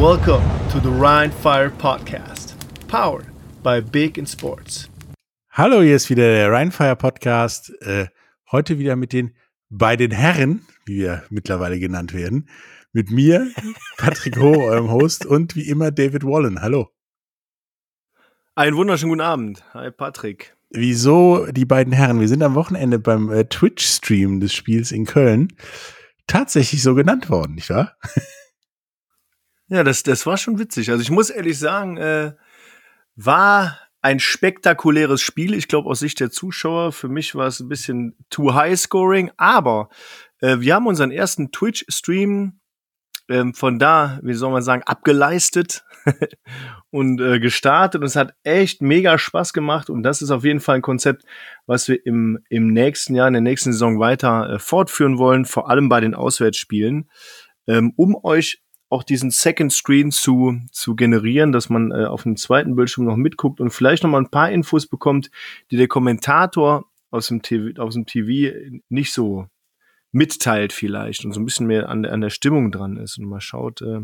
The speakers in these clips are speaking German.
Welcome to the Rhine Fire Podcast, powered by Big in Sports. Hallo, hier ist wieder der Rheinfire Podcast. Äh, heute wieder mit den beiden Herren, wie wir mittlerweile genannt werden. Mit mir, Patrick Ho, eurem Host, und wie immer David Wallen. Hallo. Einen wunderschönen guten Abend. Hi, Patrick. Wieso die beiden Herren? Wir sind am Wochenende beim äh, Twitch-Stream des Spiels in Köln tatsächlich so genannt worden, nicht wahr? Ja, das, das war schon witzig. Also ich muss ehrlich sagen, äh, war ein spektakuläres Spiel. Ich glaube aus Sicht der Zuschauer. Für mich war es ein bisschen too high scoring, aber äh, wir haben unseren ersten Twitch-Stream ähm, von da, wie soll man sagen, abgeleistet und äh, gestartet. Und es hat echt mega Spaß gemacht. Und das ist auf jeden Fall ein Konzept, was wir im, im nächsten Jahr, in der nächsten Saison weiter äh, fortführen wollen, vor allem bei den Auswärtsspielen, ähm, um euch auch diesen Second Screen zu, zu generieren, dass man äh, auf dem zweiten Bildschirm noch mitguckt und vielleicht noch mal ein paar Infos bekommt, die der Kommentator aus dem TV, aus dem TV nicht so mitteilt vielleicht und so ein bisschen mehr an, an der Stimmung dran ist und mal schaut, äh,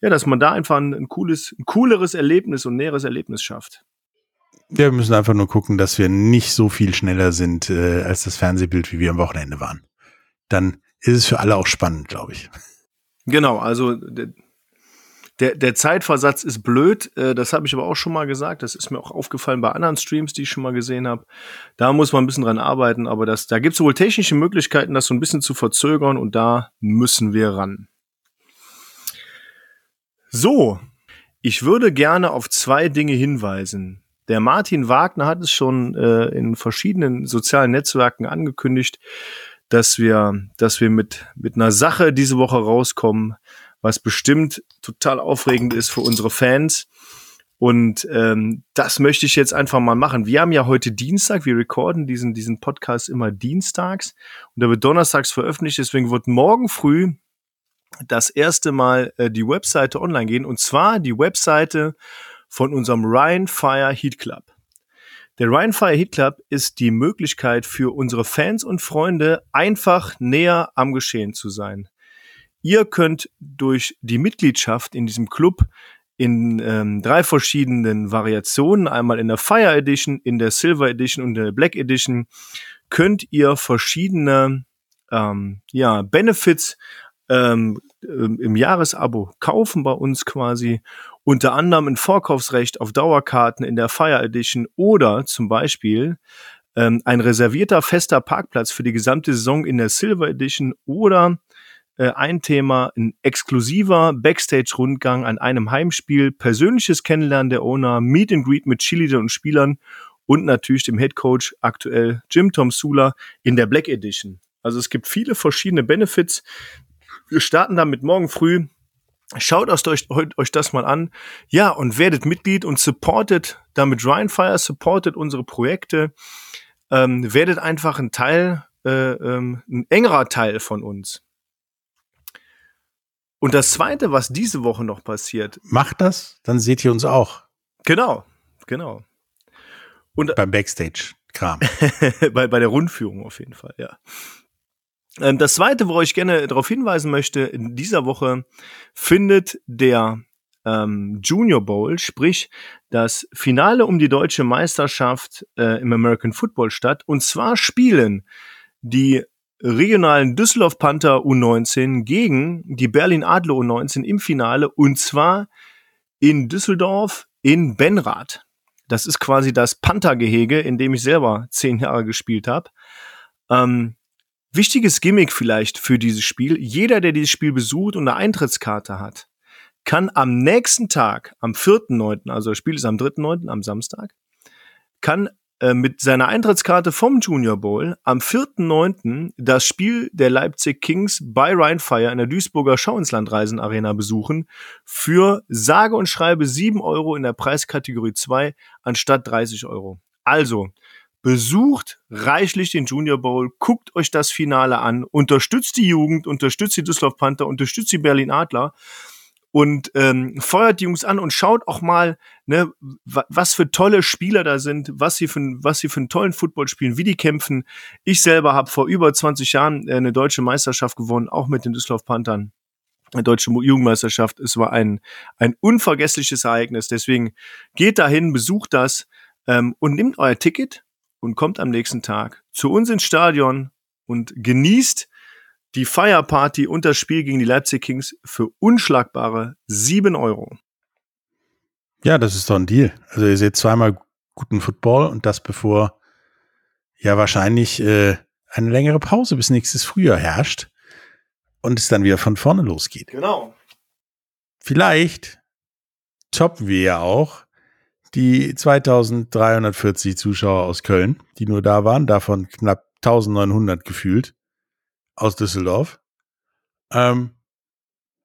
ja, dass man da einfach ein, ein cooles, ein cooleres Erlebnis und näheres Erlebnis schafft. Wir müssen einfach nur gucken, dass wir nicht so viel schneller sind äh, als das Fernsehbild, wie wir am Wochenende waren. Dann ist es für alle auch spannend, glaube ich. Genau, also der, der Zeitversatz ist blöd, äh, das habe ich aber auch schon mal gesagt. Das ist mir auch aufgefallen bei anderen Streams, die ich schon mal gesehen habe. Da muss man ein bisschen dran arbeiten, aber das, da gibt es wohl technische Möglichkeiten, das so ein bisschen zu verzögern und da müssen wir ran. So, ich würde gerne auf zwei Dinge hinweisen. Der Martin Wagner hat es schon äh, in verschiedenen sozialen Netzwerken angekündigt, dass wir, dass wir mit, mit einer Sache diese Woche rauskommen, was bestimmt total aufregend ist für unsere Fans. Und ähm, das möchte ich jetzt einfach mal machen. Wir haben ja heute Dienstag, wir recorden diesen, diesen Podcast immer dienstags und der wird donnerstags veröffentlicht. Deswegen wird morgen früh das erste Mal äh, die Webseite online gehen und zwar die Webseite von unserem Ryan Fire Heat Club. Der Ryan Fire Hit Club ist die Möglichkeit für unsere Fans und Freunde einfach näher am Geschehen zu sein. Ihr könnt durch die Mitgliedschaft in diesem Club in ähm, drei verschiedenen Variationen, einmal in der Fire Edition, in der Silver Edition und in der Black Edition, könnt ihr verschiedene ähm, ja, Benefits ähm, im Jahresabo kaufen bei uns quasi unter anderem ein Vorkaufsrecht auf Dauerkarten in der Fire Edition oder zum Beispiel ähm, ein reservierter fester Parkplatz für die gesamte Saison in der Silver Edition oder äh, ein Thema, ein exklusiver Backstage-Rundgang an einem Heimspiel, persönliches Kennenlernen der Owner, Meet and Greet mit Cheerleader und Spielern und natürlich dem Head Coach aktuell Jim Tom Sula in der Black Edition. Also es gibt viele verschiedene Benefits. Wir starten damit morgen früh Schaut euch, euch das mal an. Ja, und werdet Mitglied und supportet damit Rhinefire, supportet unsere Projekte. Ähm, werdet einfach ein Teil, äh, ähm, ein engerer Teil von uns. Und das zweite, was diese Woche noch passiert. Macht das, dann seht ihr uns auch. Genau, genau. Und beim Backstage-Kram. bei, bei der Rundführung auf jeden Fall, ja. Ähm, das zweite, worauf ich gerne darauf hinweisen möchte, in dieser Woche findet der ähm, Junior Bowl, sprich das Finale um die deutsche Meisterschaft äh, im American Football statt. Und zwar spielen die regionalen Düsseldorf Panther U19 gegen die Berlin Adler U19 im Finale und zwar in Düsseldorf in Benrath. Das ist quasi das Panther-Gehege, in dem ich selber zehn Jahre gespielt habe. Ähm, Wichtiges Gimmick vielleicht für dieses Spiel. Jeder, der dieses Spiel besucht und eine Eintrittskarte hat, kann am nächsten Tag, am 4.9., also das Spiel ist am 3.9., am Samstag, kann äh, mit seiner Eintrittskarte vom Junior Bowl am 4.9. das Spiel der Leipzig Kings bei Rheinfire in der Duisburger Schauinslandreisen Arena besuchen für sage und schreibe 7 Euro in der Preiskategorie 2 anstatt 30 Euro. Also, besucht reichlich den Junior Bowl, guckt euch das Finale an, unterstützt die Jugend, unterstützt die Düsseldorf Panther, unterstützt die Berlin Adler und ähm, feuert die Jungs an und schaut auch mal, ne, was für tolle Spieler da sind, was sie für, was sie für einen tollen Football spielen, wie die kämpfen. Ich selber habe vor über 20 Jahren äh, eine deutsche Meisterschaft gewonnen, auch mit den Düsseldorf Panthern. deutsche Jugendmeisterschaft. Es war ein, ein unvergessliches Ereignis. Deswegen geht dahin, besucht das ähm, und nimmt euer Ticket und kommt am nächsten Tag zu uns ins Stadion und genießt die Feierparty und das Spiel gegen die Leipzig Kings für unschlagbare sieben Euro. Ja, das ist doch ein Deal. Also ihr seht zweimal guten Football und das bevor ja wahrscheinlich äh, eine längere Pause bis nächstes Frühjahr herrscht und es dann wieder von vorne losgeht. Genau. Vielleicht toppen wir ja auch die 2340 Zuschauer aus Köln, die nur da waren, davon knapp 1900 gefühlt aus Düsseldorf. Ähm,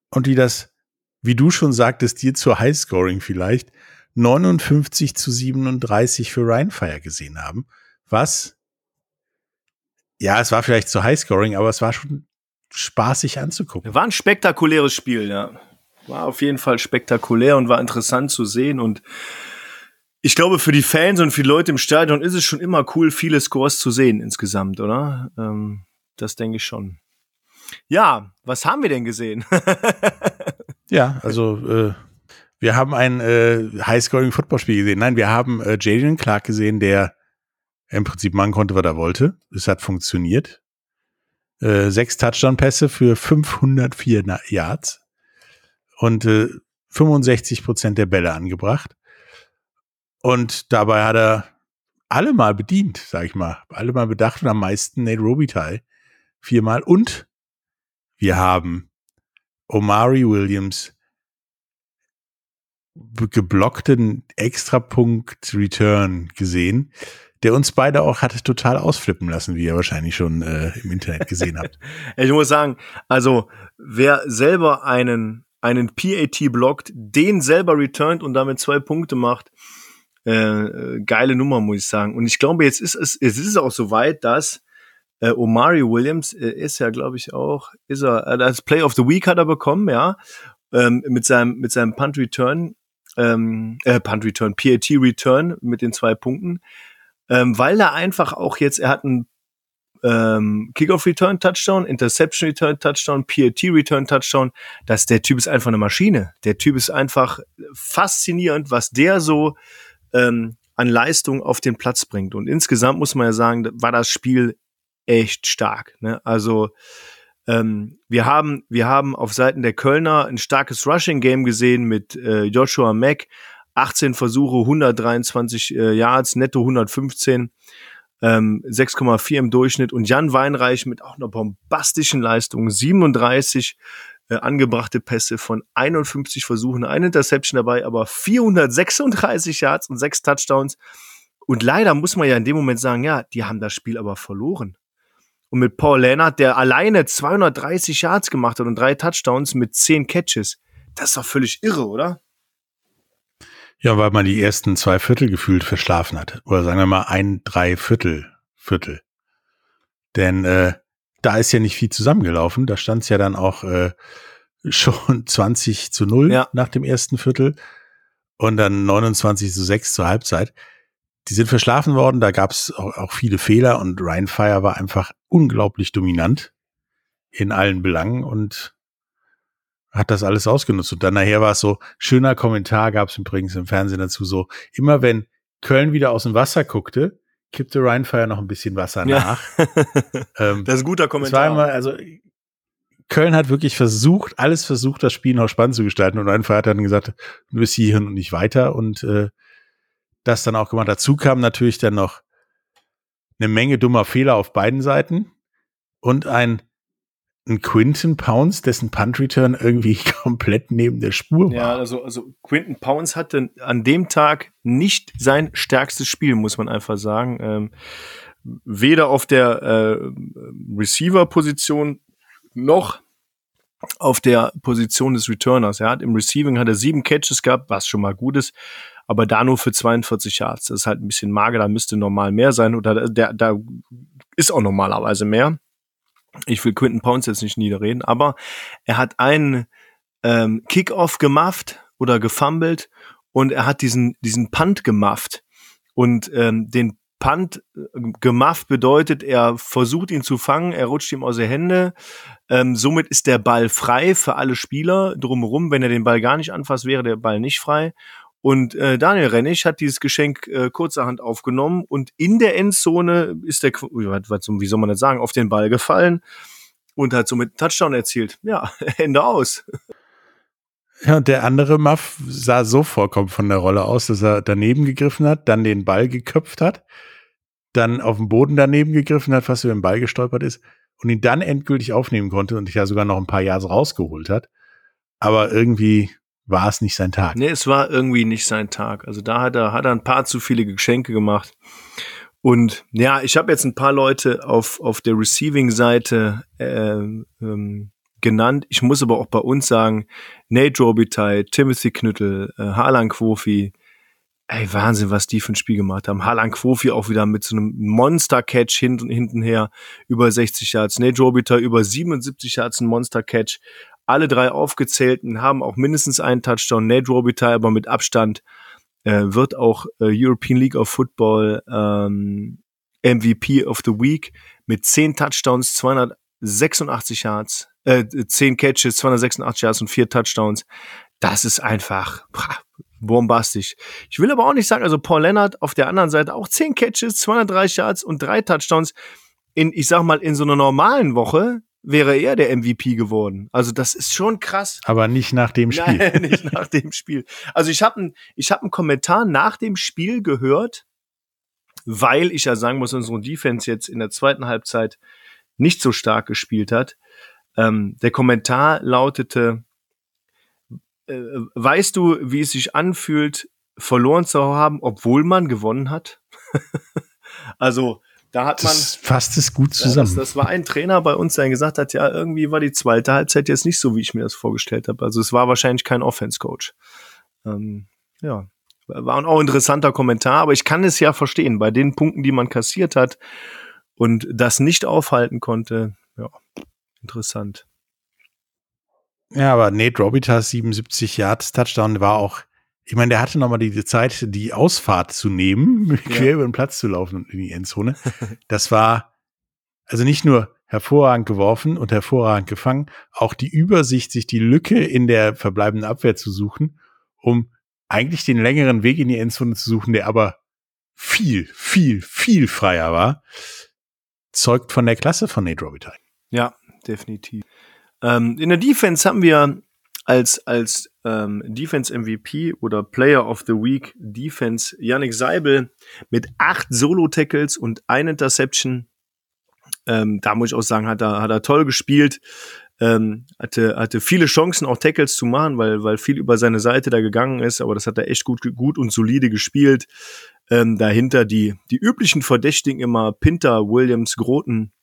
und die das, wie du schon sagtest, dir zur Highscoring vielleicht 59 zu 37 für Rheinfire gesehen haben. Was, ja, es war vielleicht zu Highscoring, aber es war schon spaßig anzugucken. War ein spektakuläres Spiel, ja. War auf jeden Fall spektakulär und war interessant zu sehen und ich glaube, für die Fans und für die Leute im Stadion ist es schon immer cool, viele Scores zu sehen insgesamt, oder? Ähm, das denke ich schon. Ja, was haben wir denn gesehen? ja, also äh, wir haben ein äh, High-Scoring-Footballspiel gesehen. Nein, wir haben äh, Jadon Clark gesehen, der im Prinzip machen konnte, was er wollte. Es hat funktioniert. Äh, sechs Touchdown-Pässe für 504 Yards und äh, 65 Prozent der Bälle angebracht. Und dabei hat er alle mal bedient, sag ich mal. Alle mal bedacht und am meisten Nate Robitaille viermal. Und wir haben Omari Williams geblockten Extrapunkt Return gesehen, der uns beide auch hatte total ausflippen lassen, wie ihr wahrscheinlich schon äh, im Internet gesehen habt. ich muss sagen, also wer selber einen einen PAT blockt, den selber returnt und damit zwei Punkte macht, äh, geile Nummer, muss ich sagen. Und ich glaube, jetzt ist es, es ist auch so weit, dass äh, Omari Williams äh, ist ja, glaube ich, auch, ist er, äh, als Play of the Week hat er bekommen, ja, ähm, mit seinem, mit seinem Punt Return, ähm, äh, Punt Return, PAT Return mit den zwei Punkten ähm, weil er einfach auch jetzt, er hat einen ähm, Kickoff Return Touchdown, Interception Return Touchdown, PAT Return Touchdown. dass der Typ ist einfach eine Maschine. Der Typ ist einfach faszinierend, was der so ähm, an Leistung auf den Platz bringt. Und insgesamt muss man ja sagen, war das Spiel echt stark. Ne? Also ähm, wir haben wir haben auf Seiten der Kölner ein starkes Rushing Game gesehen mit äh, Joshua Mack, 18 Versuche, 123 äh, Yards, netto 115, ähm, 6,4 im Durchschnitt und Jan Weinreich mit auch einer bombastischen Leistung, 37 äh, angebrachte Pässe von 51 Versuchen, eine Interception dabei, aber 436 Yards und sechs Touchdowns. Und leider muss man ja in dem Moment sagen, ja, die haben das Spiel aber verloren. Und mit Paul Lennart, der alleine 230 Yards gemacht hat und drei Touchdowns mit zehn Catches, das ist doch völlig irre, oder? Ja, weil man die ersten zwei Viertel gefühlt verschlafen hat. Oder sagen wir mal ein Dreiviertel Viertel. Denn äh, da ist ja nicht viel zusammengelaufen. Da stand es ja dann auch äh, schon 20 zu 0 ja. nach dem ersten Viertel und dann 29 zu 6 zur Halbzeit. Die sind verschlafen worden, da gab es auch, auch, viele Fehler und Ryan Fire war einfach unglaublich dominant in allen Belangen und hat das alles ausgenutzt. Und dann nachher war es so, schöner Kommentar gab es übrigens im Fernsehen dazu, so, immer wenn Köln wieder aus dem Wasser guckte, kippte Rheinfire noch ein bisschen Wasser nach. Ja. ähm, das ist ein guter Kommentar. Immer, also Köln hat wirklich versucht, alles versucht, das Spiel noch spannend zu gestalten. Und Rheinfire hat dann gesagt, du bist hierhin und nicht weiter. Und äh, das dann auch gemacht. Dazu kam natürlich dann noch eine Menge dummer Fehler auf beiden Seiten und ein ein Quinton Pounds, dessen Punt Return irgendwie komplett neben der Spur war. Ja, also, also Quinton Pounds hatte an dem Tag nicht sein stärkstes Spiel, muss man einfach sagen. Ähm, weder auf der äh, Receiver-Position noch auf der Position des Returners. Er hat im Receiving hat er sieben Catches gehabt, was schon mal gut ist, aber da nur für 42 Yards. Das ist halt ein bisschen mager, da müsste normal mehr sein oder der, da ist auch normalerweise mehr. Ich will Quinton Pounds jetzt nicht niederreden, aber er hat einen ähm, Kickoff gemacht oder gefummelt und er hat diesen, diesen Punt gemacht und ähm, den Punt äh, gemacht bedeutet, er versucht ihn zu fangen, er rutscht ihm aus der Hände. Ähm, somit ist der Ball frei für alle Spieler drumherum. Wenn er den Ball gar nicht anfasst, wäre der Ball nicht frei. Und äh, Daniel Rennig hat dieses Geschenk äh, kurzerhand aufgenommen und in der Endzone ist der, was, wie soll man das sagen, auf den Ball gefallen und hat somit Touchdown erzielt. Ja, Ende aus. Ja, und der andere Muff sah so vollkommen von der Rolle aus, dass er daneben gegriffen hat, dann den Ball geköpft hat, dann auf dem Boden daneben gegriffen hat, fast über den Ball gestolpert ist und ihn dann endgültig aufnehmen konnte und sich ja sogar noch ein paar Jahre rausgeholt hat. Aber irgendwie war es nicht sein Tag. Nee, es war irgendwie nicht sein Tag. Also da hat er, hat er ein paar zu viele Geschenke gemacht. Und ja, ich habe jetzt ein paar Leute auf, auf der Receiving-Seite äh, ähm, genannt. Ich muss aber auch bei uns sagen, Nate Robitaille, Timothy Knüttel, äh, Harlan Quofi, ey, Wahnsinn, was die für ein Spiel gemacht haben. Harlan Quofi auch wieder mit so einem Monster-Catch hinten, hinten her über 60 Yards. Nate Robitaille über 77 Yards ein Monster-Catch. Alle drei aufgezählten haben auch mindestens einen Touchdown. Nate Robitaille aber mit Abstand äh, wird auch äh, European League of Football ähm, MVP of the Week mit 10 Touchdowns, 286 Yards äh, 10 Catches, 286 Yards und 4 Touchdowns. Das ist einfach bombastisch. Ich will aber auch nicht sagen, also Paul Leonard auf der anderen Seite auch 10 Catches, 230 Yards und 3 Touchdowns. In, ich sag mal, in so einer normalen Woche wäre er der MVP geworden. Also das ist schon krass. Aber nicht nach dem Spiel. Nein, nicht nach dem Spiel. Also ich habe ein, ich hab einen Kommentar nach dem Spiel gehört, weil ich ja sagen muss, unsere Defense jetzt in der zweiten Halbzeit nicht so stark gespielt hat. Ähm, der Kommentar lautete, äh, weißt du, wie es sich anfühlt, verloren zu haben, obwohl man gewonnen hat? also, da hat man. Das fasst es gut zusammen. Ja, das, das, war ein Trainer bei uns, der gesagt hat, ja, irgendwie war die zweite Halbzeit jetzt nicht so, wie ich mir das vorgestellt habe. Also, es war wahrscheinlich kein Offense-Coach. Ähm, ja. War auch ein interessanter Kommentar, aber ich kann es ja verstehen, bei den Punkten, die man kassiert hat und das nicht aufhalten konnte, ja, Interessant. Ja, aber Nate Robitas 77 Yards Touchdown war auch, ich meine, der hatte nochmal die Zeit, die Ausfahrt zu nehmen, ja. quer über den Platz zu laufen in die Endzone. Das war also nicht nur hervorragend geworfen und hervorragend gefangen, auch die Übersicht, sich die Lücke in der verbleibenden Abwehr zu suchen, um eigentlich den längeren Weg in die Endzone zu suchen, der aber viel, viel, viel freier war, zeugt von der Klasse von Nate Robitaille. Ja, definitiv. Ähm, in der Defense haben wir als, als ähm, Defense MVP oder Player of the Week Defense Yannick Seibel mit acht Solo-Tackles und ein Interception. Ähm, da muss ich auch sagen, hat er, hat er toll gespielt. Ähm, hatte, hatte viele Chancen, auch Tackles zu machen, weil, weil viel über seine Seite da gegangen ist, aber das hat er echt gut, gut und solide gespielt. Ähm, dahinter die, die üblichen Verdächtigen immer Pinter, Williams, Groten,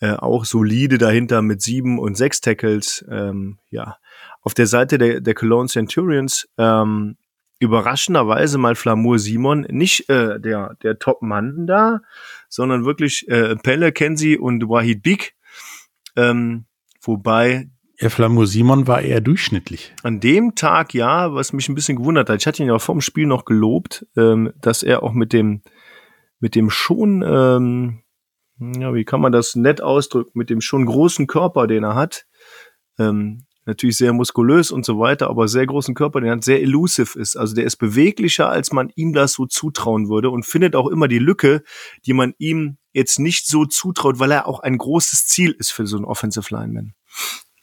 äh, auch solide dahinter mit sieben und sechs Tackles. Ähm, ja, auf der Seite der, der Cologne Centurions ähm, überraschenderweise mal Flamur Simon, nicht äh, der, der Top-Mann da, sondern wirklich äh, Pelle, Kenzie und Wahid Big. Ähm, wobei ja, Flamur Simon war eher durchschnittlich. An dem Tag ja, was mich ein bisschen gewundert hat. Ich hatte ihn ja vom Spiel noch gelobt, ähm, dass er auch mit dem mit dem schon ähm, ja, wie kann man das nett ausdrücken, mit dem schon großen Körper, den er hat, ähm, natürlich sehr muskulös und so weiter, aber sehr großen Körper, er hat, sehr elusive ist. Also der ist beweglicher, als man ihm das so zutrauen würde und findet auch immer die Lücke, die man ihm jetzt nicht so zutraut, weil er auch ein großes Ziel ist für so einen Offensive Lineman.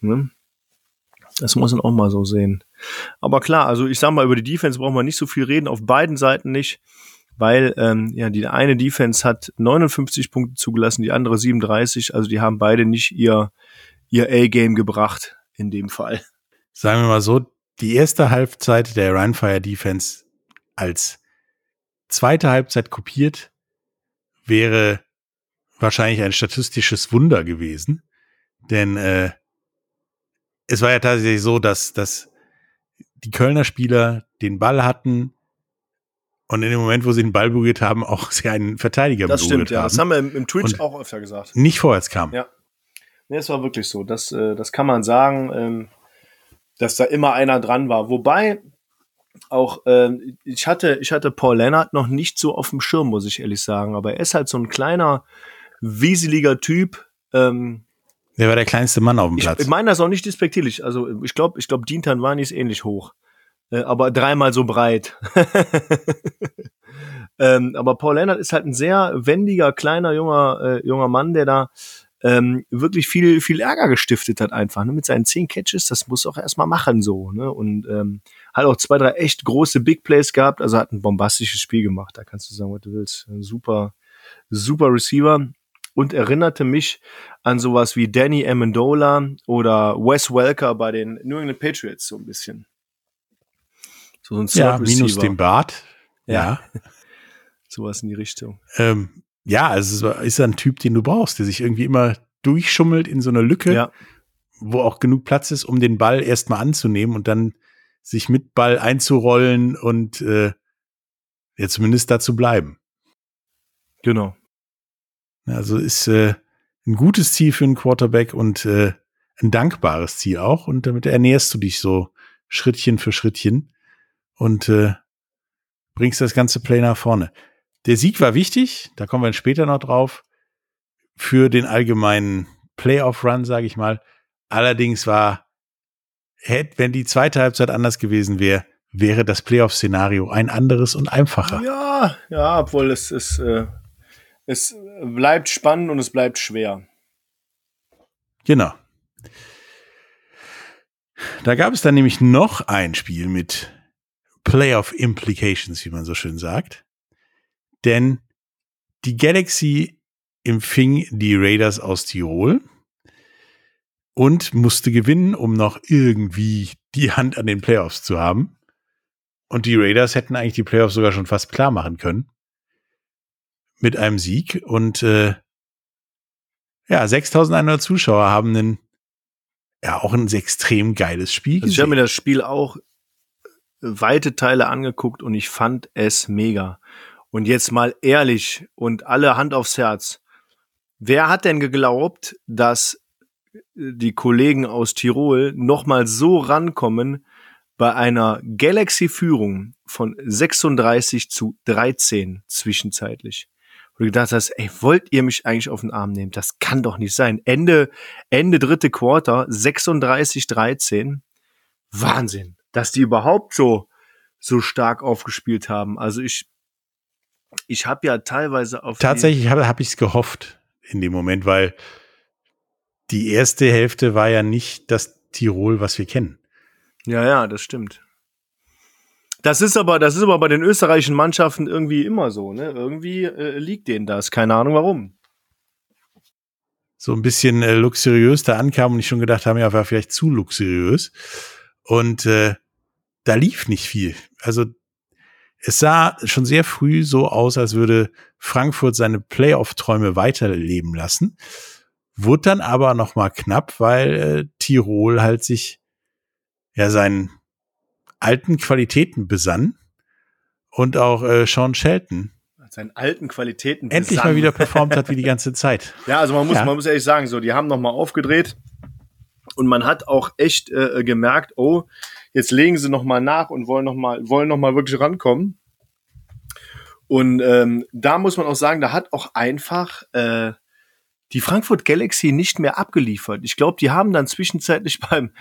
Ne? Das muss man auch mal so sehen. Aber klar, also ich sag mal, über die Defense braucht man nicht so viel reden, auf beiden Seiten nicht weil ähm, ja die eine Defense hat 59 Punkte zugelassen, die andere 37, also die haben beide nicht ihr ihr A-Game gebracht in dem Fall. Sagen wir mal so, die erste Halbzeit der Rheinfire Defense als zweite Halbzeit kopiert wäre wahrscheinlich ein statistisches Wunder gewesen, denn äh, es war ja tatsächlich so, dass dass die Kölner Spieler den Ball hatten, und in dem Moment, wo sie den Ball berührt haben, auch sie einen Verteidiger das berührt stimmt, ja. haben. Das haben wir im, im Twitch auch öfter gesagt. Nicht vorwärts kam. Ja. Nee, es war wirklich so. Das, äh, das kann man sagen, ähm, dass da immer einer dran war. Wobei, auch, äh, ich hatte, ich hatte Paul Leonard noch nicht so auf dem Schirm, muss ich ehrlich sagen. Aber er ist halt so ein kleiner, wieseliger Typ. Ähm, der war der kleinste Mann auf dem Platz. Ich, ich meine das auch nicht despektierlich. Also ich glaube, ich glaube, Dean Tanwani ist ähnlich hoch. Äh, aber dreimal so breit. ähm, aber Paul Leonard ist halt ein sehr wendiger, kleiner, junger, äh, junger Mann, der da ähm, wirklich viel, viel Ärger gestiftet hat einfach, ne? mit seinen zehn Catches, das muss auch erstmal machen so, ne? Und ähm, hat auch zwei, drei echt große Big Plays gehabt, also hat ein bombastisches Spiel gemacht, da kannst du sagen, was du willst. Ein super, super Receiver und erinnerte mich an sowas wie Danny Amendola oder Wes Welker bei den New England Patriots so ein bisschen. So ein ja, minus dem Bart. Ja. ja. sowas in die Richtung. Ähm, ja, also es ist ein Typ, den du brauchst, der sich irgendwie immer durchschummelt in so einer Lücke, ja. wo auch genug Platz ist, um den Ball erstmal anzunehmen und dann sich mit Ball einzurollen und äh, ja zumindest da zu bleiben. Genau. Also ist äh, ein gutes Ziel für einen Quarterback und äh, ein dankbares Ziel auch. Und damit ernährst du dich so Schrittchen für Schrittchen und äh, bringst das ganze Play nach vorne. Der Sieg war wichtig, da kommen wir später noch drauf, für den allgemeinen Playoff-Run, sage ich mal. Allerdings war, hätte, wenn die zweite Halbzeit anders gewesen wäre, wäre das Playoff-Szenario ein anderes und einfacher. Ja, ja, obwohl es ist, äh, es bleibt spannend und es bleibt schwer. Genau. Da gab es dann nämlich noch ein Spiel mit Playoff Implications, wie man so schön sagt. Denn die Galaxy empfing die Raiders aus Tirol und musste gewinnen, um noch irgendwie die Hand an den Playoffs zu haben. Und die Raiders hätten eigentlich die Playoffs sogar schon fast klar machen können. Mit einem Sieg. Und äh, ja, 6100 Zuschauer haben einen, ja, auch ein extrem geiles Spiel also Ich habe mir das Spiel auch weite Teile angeguckt und ich fand es mega. Und jetzt mal ehrlich und alle Hand aufs Herz. Wer hat denn geglaubt, dass die Kollegen aus Tirol nochmal so rankommen bei einer Galaxy-Führung von 36 zu 13 zwischenzeitlich? Wo du gedacht hast, ey, wollt ihr mich eigentlich auf den Arm nehmen? Das kann doch nicht sein. Ende, Ende dritte Quarter, 36, 13. Wahnsinn, dass die überhaupt so, so stark aufgespielt haben. Also ich, ich habe ja teilweise auf. Tatsächlich habe hab ich es gehofft in dem Moment, weil die erste Hälfte war ja nicht das Tirol, was wir kennen. Ja, ja, das stimmt. Das ist aber, das ist aber bei den österreichischen Mannschaften irgendwie immer so, ne? Irgendwie äh, liegt denen das. Keine Ahnung warum. So ein bisschen äh, luxuriös da ankam und ich schon gedacht habe, ja, war vielleicht zu luxuriös. Und äh, da lief nicht viel. Also es sah schon sehr früh so aus, als würde Frankfurt seine Playoff-Träume weiterleben lassen. Wurde dann aber noch mal knapp, weil äh, Tirol halt sich ja seinen alten Qualitäten besann und auch äh, Sean Shelton seinen alten Qualitäten endlich besann. mal wieder performt hat wie die ganze Zeit. Ja, also man muss ja. man muss ehrlich sagen, so die haben noch mal aufgedreht und man hat auch echt äh, gemerkt, oh, jetzt legen sie noch mal nach und wollen noch mal wollen noch mal wirklich rankommen. Und ähm, da muss man auch sagen, da hat auch einfach äh, die Frankfurt Galaxy nicht mehr abgeliefert. Ich glaube, die haben dann zwischenzeitlich beim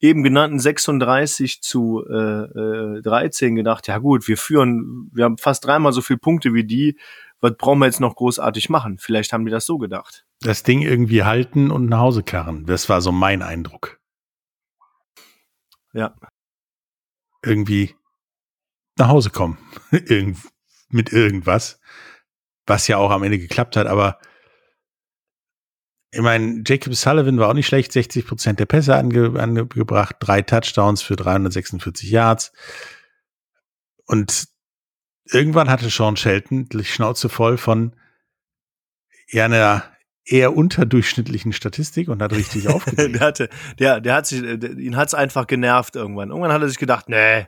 eben genannten 36 zu äh, äh, 13 gedacht, ja gut, wir führen, wir haben fast dreimal so viele Punkte wie die, was brauchen wir jetzt noch großartig machen? Vielleicht haben die das so gedacht. Das Ding irgendwie halten und nach Hause karren. Das war so mein Eindruck. Ja irgendwie nach Hause kommen. Irgend, mit irgendwas. Was ja auch am Ende geklappt hat, aber ich meine, Jacob Sullivan war auch nicht schlecht, 60 Prozent der Pässe ange, angebracht, drei Touchdowns für 346 Yards. Und irgendwann hatte Sean Shelton die Schnauze voll von ja, einer eher unterdurchschnittlichen Statistik und hat richtig aufgedreht. der hatte, der, der hat sich, der, ihn hat's einfach genervt irgendwann. Irgendwann hat er sich gedacht, nee,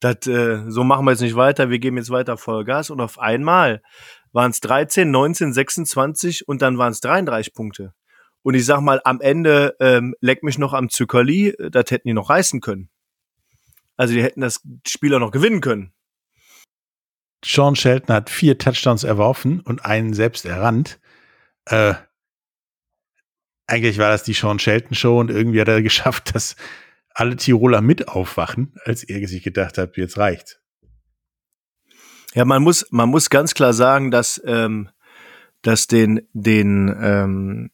das, äh, so machen wir jetzt nicht weiter, wir geben jetzt weiter Vollgas und auf einmal waren es 13, 19, 26 und dann waren es 33 Punkte. Und ich sag mal, am Ende ähm, leck mich noch am Zuckerli, das hätten die noch reißen können. Also die hätten das Spiel auch noch gewinnen können. Sean Shelton hat vier Touchdowns erworfen und einen selbst errannt. Äh, eigentlich war das die Sean Shelton Show und irgendwie hat er geschafft, dass alle Tiroler mit aufwachen, als er sich gedacht hat, jetzt reicht. Ja, man muss, man muss ganz klar sagen, dass, ähm, dass den, den ähm,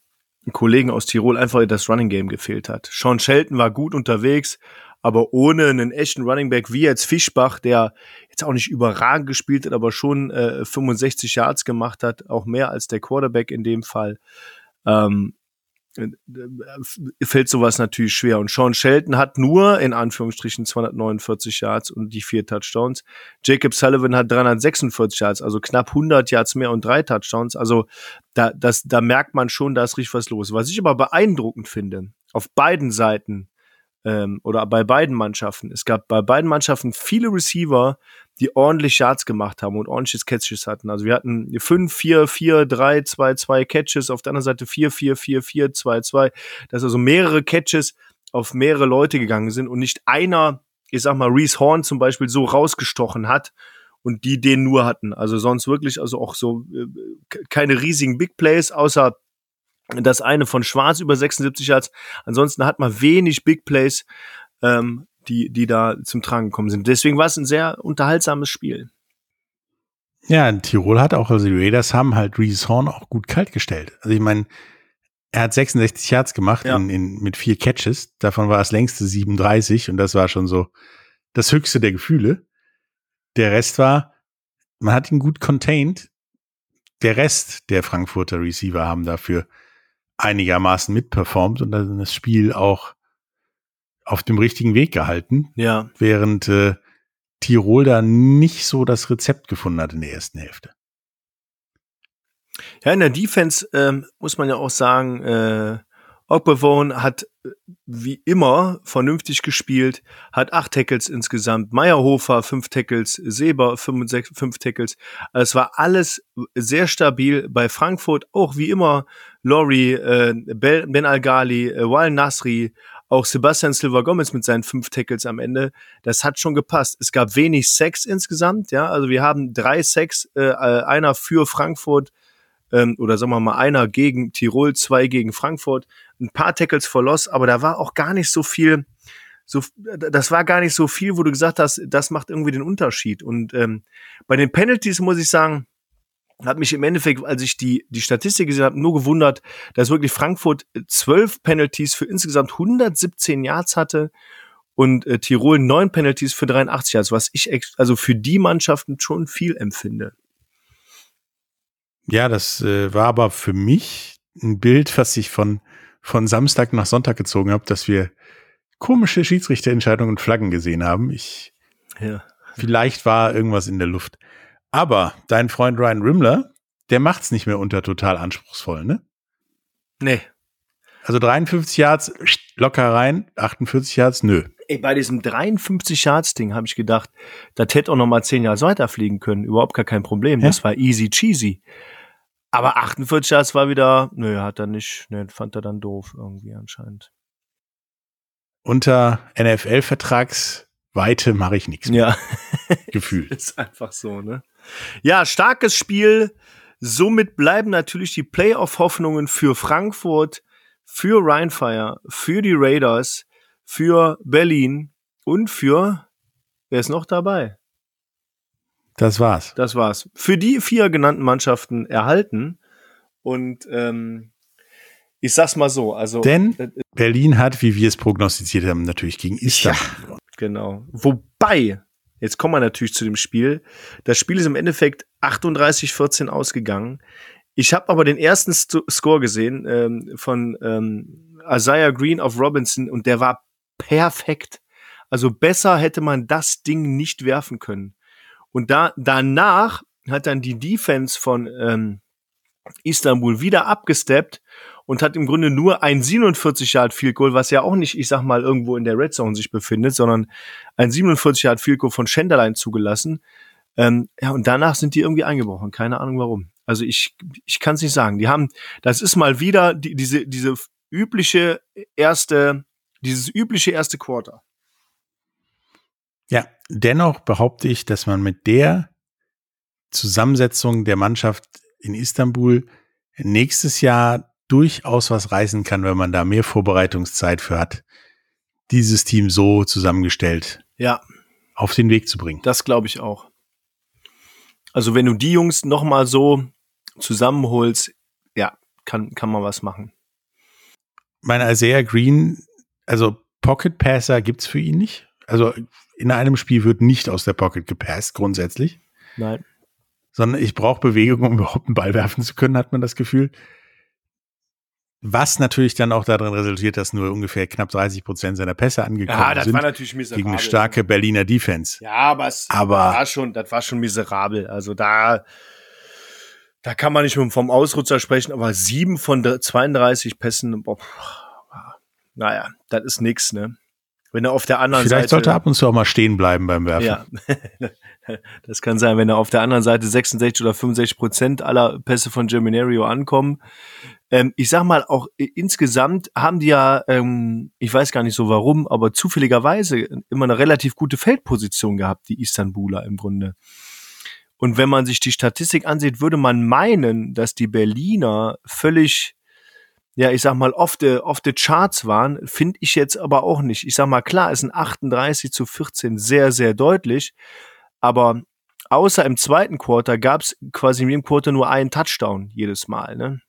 Kollegen aus Tirol einfach das Running Game gefehlt hat. Sean Shelton war gut unterwegs, aber ohne einen echten Running Back wie jetzt Fischbach, der jetzt auch nicht überragend gespielt hat, aber schon äh, 65 Yards gemacht hat, auch mehr als der Quarterback in dem Fall. Ähm, äh, fällt sowas natürlich schwer. Und Sean Shelton hat nur in Anführungsstrichen 249 Yards und die vier Touchdowns. Jacob Sullivan hat 346 Yards, also knapp 100 Yards mehr und drei Touchdowns. Also da, das, da merkt man schon, da ist richtig was los. Was ich aber beeindruckend finde, auf beiden Seiten ähm, oder bei beiden Mannschaften, es gab bei beiden Mannschaften viele Receiver, die ordentlich Yards gemacht haben und ordentliches Catches hatten. Also wir hatten 5, 4, 4, 3, 2, 2 Catches, auf der anderen Seite 4, 4, 4, 4, 2, 2. Dass also mehrere Catches auf mehrere Leute gegangen sind und nicht einer, ich sag mal, Reese Horn zum Beispiel so rausgestochen hat und die den nur hatten. Also sonst wirklich, also auch so äh, keine riesigen Big Plays, außer das eine von Schwarz über 76 Yards. Ansonsten hat man wenig Big Plays. Ähm, die, die da zum Tragen gekommen sind. Deswegen war es ein sehr unterhaltsames Spiel. Ja, Tirol hat auch, also die Raiders haben halt Reese Horn auch gut kalt gestellt. Also ich meine, er hat 66 Yards gemacht ja. in, in, mit vier Catches. Davon war das längste 37 und das war schon so das höchste der Gefühle. Der Rest war, man hat ihn gut contained. Der Rest der Frankfurter Receiver haben dafür einigermaßen mitperformt und dann das Spiel auch auf dem richtigen Weg gehalten. Ja. Während äh, Tirol da nicht so das Rezept gefunden hat in der ersten Hälfte. Ja, in der Defense ähm, muss man ja auch sagen, äh, Ogbevone hat wie immer vernünftig gespielt, hat acht Tackles insgesamt, Meyerhofer fünf Tackles, Seber fünf, sechs, fünf Tackles. Also es war alles sehr stabil bei Frankfurt, auch wie immer Laurie, äh, Ben Algali, äh, Wal Nasri, auch Sebastian Silva Gomez mit seinen fünf Tackles am Ende, das hat schon gepasst. Es gab wenig Sex insgesamt, ja. Also wir haben drei Sex, äh, einer für Frankfurt ähm, oder sagen wir mal einer gegen Tirol, zwei gegen Frankfurt, ein paar Tackles for Loss, aber da war auch gar nicht so viel. So, das war gar nicht so viel, wo du gesagt hast, das macht irgendwie den Unterschied. Und ähm, bei den Penalties muss ich sagen, hat mich im Endeffekt, als ich die, die Statistik gesehen habe, nur gewundert, dass wirklich Frankfurt zwölf Penalties für insgesamt 117 Yards hatte und äh, Tirol neun Penalties für 83 Yards, was ich also für die Mannschaften schon viel empfinde. Ja, das äh, war aber für mich ein Bild, was ich von, von Samstag nach Sonntag gezogen habe, dass wir komische Schiedsrichterentscheidungen und Flaggen gesehen haben. Ich, ja. vielleicht war irgendwas in der Luft. Aber dein Freund Ryan Rimmler, der macht's nicht mehr unter total anspruchsvoll, ne? Nee. Also 53 Yards locker rein, 48 Yards nö. Ey, bei diesem 53 Yards Ding habe ich gedacht, das hätte auch noch mal 10 Yards weiterfliegen können, überhaupt gar kein Problem. Hä? Das war easy cheesy. Aber 48 Yards war wieder, nö, hat er nicht, nö, fand er dann doof irgendwie anscheinend. Unter NFL-Vertragsweite mache ich nichts mehr. Ja. Gefühl. Ist einfach so, ne? Ja, starkes Spiel. Somit bleiben natürlich die Playoff-Hoffnungen für Frankfurt, für Rheinfire, für die Raiders, für Berlin und für, wer ist noch dabei? Das war's. Das war's. Für die vier genannten Mannschaften erhalten. Und ähm, ich sag's mal so, also. Denn Berlin hat, wie wir es prognostiziert haben, natürlich gegen Istanbul. Ja, genau. Wobei, Jetzt kommen wir natürlich zu dem Spiel. Das Spiel ist im Endeffekt 38-14 ausgegangen. Ich habe aber den ersten St Score gesehen ähm, von ähm, Isaiah Green auf Robinson und der war perfekt. Also besser hätte man das Ding nicht werfen können. Und da danach hat dann die Defense von ähm, Istanbul wieder abgesteppt und hat im Grunde nur ein 47 Yard Field Goal, was ja auch nicht, ich sag mal, irgendwo in der Red Zone sich befindet, sondern ein 47 Yard Field Goal von Schenderlein zugelassen. Ähm, ja, und danach sind die irgendwie eingebrochen. Keine Ahnung warum. Also ich, ich kann es nicht sagen. Die haben, das ist mal wieder die, diese, diese übliche erste, dieses übliche erste Quarter. Ja, dennoch behaupte ich, dass man mit der Zusammensetzung der Mannschaft in Istanbul nächstes Jahr durchaus was reißen kann, wenn man da mehr Vorbereitungszeit für hat, dieses Team so zusammengestellt Ja, auf den Weg zu bringen. das glaube ich auch. Also wenn du die Jungs noch mal so zusammenholst, ja, kann, kann man was machen. Mein Isaiah Green, also Pocket Passer gibt's für ihn nicht. Also in einem Spiel wird nicht aus der Pocket gepasst, grundsätzlich. Nein. sondern ich brauche Bewegung, um überhaupt einen Ball werfen zu können, hat man das Gefühl. Was natürlich dann auch darin resultiert, dass nur ungefähr knapp 30 Prozent seiner Pässe angekommen Ja, das sind war natürlich miserabel. gegen eine starke Berliner Defense. Ja, aber es Aber- war schon, das war schon miserabel. Also da, da kann man nicht vom Ausrutscher sprechen, aber sieben von der 32 Pässen, boah, naja, das ist nix, ne? Wenn er auf der anderen Vielleicht Seite. sollte er ab und zu auch mal stehen bleiben beim Werfen. Ja, das kann sein, wenn er auf der anderen Seite 66 oder 65 Prozent aller Pässe von Germinario ankommen. Ähm, ich sag mal, auch insgesamt haben die ja, ähm, ich weiß gar nicht so warum, aber zufälligerweise immer eine relativ gute Feldposition gehabt, die Istanbuler im Grunde. Und wenn man sich die Statistik ansieht, würde man meinen, dass die Berliner völlig ja, ich sag mal, off the, off the charts waren, finde ich jetzt aber auch nicht. Ich sag mal, klar, ist ein 38 zu 14 sehr, sehr deutlich, aber außer im zweiten Quarter gab es quasi in jedem Quarter nur einen Touchdown jedes Mal. Ne?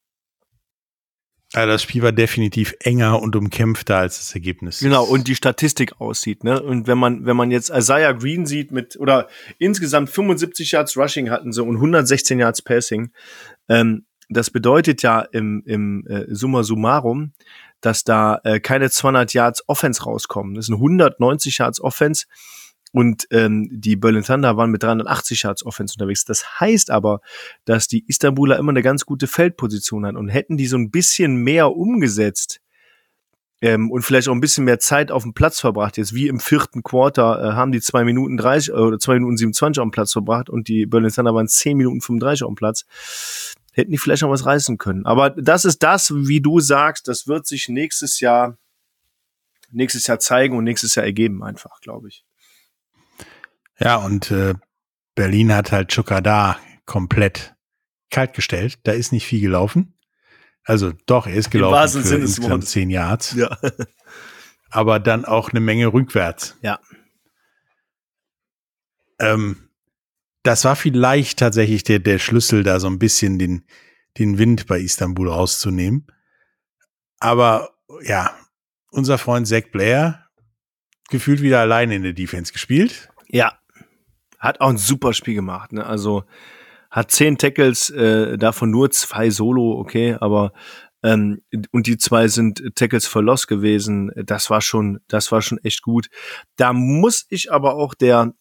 Also das Spiel war definitiv enger und umkämpfter als das Ergebnis. Genau, und die Statistik aussieht, ne? Und wenn man, wenn man jetzt Isaiah Green sieht mit, oder insgesamt 75 Yards Rushing hatten sie und 116 Yards Passing, ähm, das bedeutet ja im, im äh, Summa summarum, dass da äh, keine 200 Yards Offense rauskommen. Das sind 190 Yards Offense und ähm, die Berlin Thunder waren mit 380 Yards Offense unterwegs. Das heißt aber, dass die Istanbuler immer eine ganz gute Feldposition haben und hätten die so ein bisschen mehr umgesetzt, ähm, und vielleicht auch ein bisschen mehr Zeit auf dem Platz verbracht. Jetzt wie im vierten Quarter äh, haben die zwei Minuten 30 äh, oder zwei Minuten 27 auf dem Platz verbracht und die Berlin Thunder waren 10 Minuten 35 auf dem Platz. Hätten die vielleicht noch was reißen können. Aber das ist das, wie du sagst, das wird sich nächstes Jahr, nächstes Jahr zeigen und nächstes Jahr ergeben einfach, glaube ich. Ja, und äh, Berlin hat halt Chukada komplett kalt gestellt. Da ist nicht viel gelaufen. Also doch, er ist gelaufen wahrsten für Sinne insgesamt zehn Yards, Ja. aber dann auch eine Menge rückwärts. Ja. Ähm, das war vielleicht tatsächlich der, der Schlüssel, da so ein bisschen den, den Wind bei Istanbul rauszunehmen. Aber ja, unser Freund Zach Blair gefühlt wieder allein in der Defense gespielt. Ja. Hat auch ein super Spiel gemacht, ne? Also hat zehn Tackles, äh, davon nur zwei Solo, okay, aber ähm, und die zwei sind Tackles for Loss gewesen. Das war schon, das war schon echt gut. Da muss ich aber auch der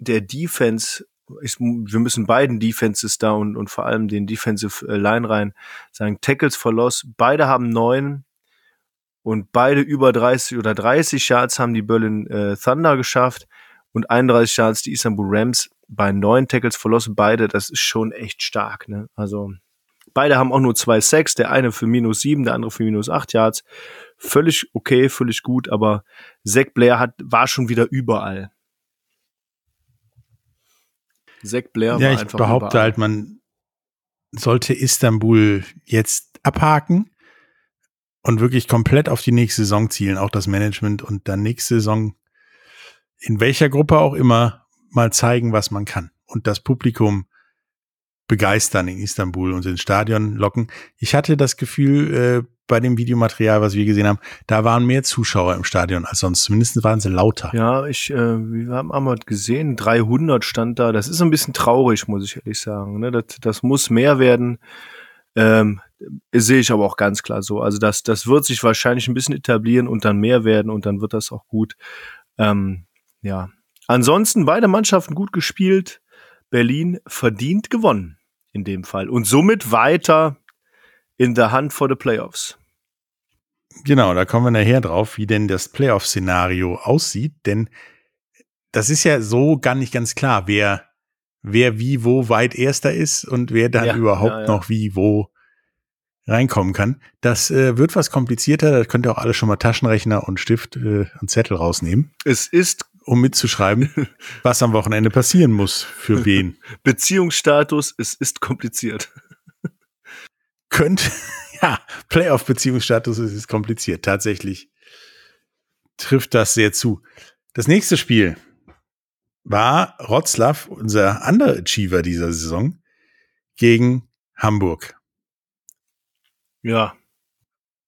der Defense, ich, wir müssen beiden Defenses da und, und vor allem den Defensive äh, Line rein sagen, Tackles for Loss, beide haben neun und beide über 30 oder 30 Yards haben die Berlin äh, Thunder geschafft und 31 Yards die Istanbul Rams bei neun Tackles for Loss, beide, das ist schon echt stark, ne? Also beide haben auch nur zwei Sacks, der eine für minus sieben, der andere für minus acht Yards. Völlig okay, völlig gut, aber Zach Blair hat, war schon wieder überall. Zach Blair Ja, war ich einfach behaupte überall. halt, man sollte Istanbul jetzt abhaken und wirklich komplett auf die nächste Saison zielen, auch das Management und dann nächste Saison in welcher Gruppe auch immer mal zeigen, was man kann und das Publikum begeistern in Istanbul und ins Stadion locken. Ich hatte das Gefühl, äh, bei dem Videomaterial, was wir gesehen haben, da waren mehr Zuschauer im Stadion als sonst. Zumindest waren sie lauter. Ja, ich, äh, wir haben einmal gesehen, 300 stand da. Das ist ein bisschen traurig, muss ich ehrlich sagen. Ne? Das, das muss mehr werden. Ähm, sehe ich aber auch ganz klar so. Also das, das wird sich wahrscheinlich ein bisschen etablieren und dann mehr werden und dann wird das auch gut. Ähm, ja. Ansonsten beide Mannschaften gut gespielt. Berlin verdient gewonnen in dem Fall und somit weiter in der Hand for the Playoffs. Genau, da kommen wir nachher drauf, wie denn das Playoff-Szenario aussieht, denn das ist ja so gar nicht ganz klar, wer, wer wie wo weit Erster ist und wer dann Ja, überhaupt ja, ja. noch wie wo reinkommen kann. Das äh, wird was komplizierter, da könnt ihr auch alle schon mal Taschenrechner und Stift äh, und Zettel rausnehmen. Es ist um mitzuschreiben, was am Wochenende passieren muss, für wen. Beziehungsstatus, es ist kompliziert. Könnte, ja, Playoff-Beziehungsstatus es ist kompliziert. Tatsächlich trifft das sehr zu. Das nächste Spiel war Rotzlaff, unser anderer Achiever dieser Saison, gegen Hamburg. Ja.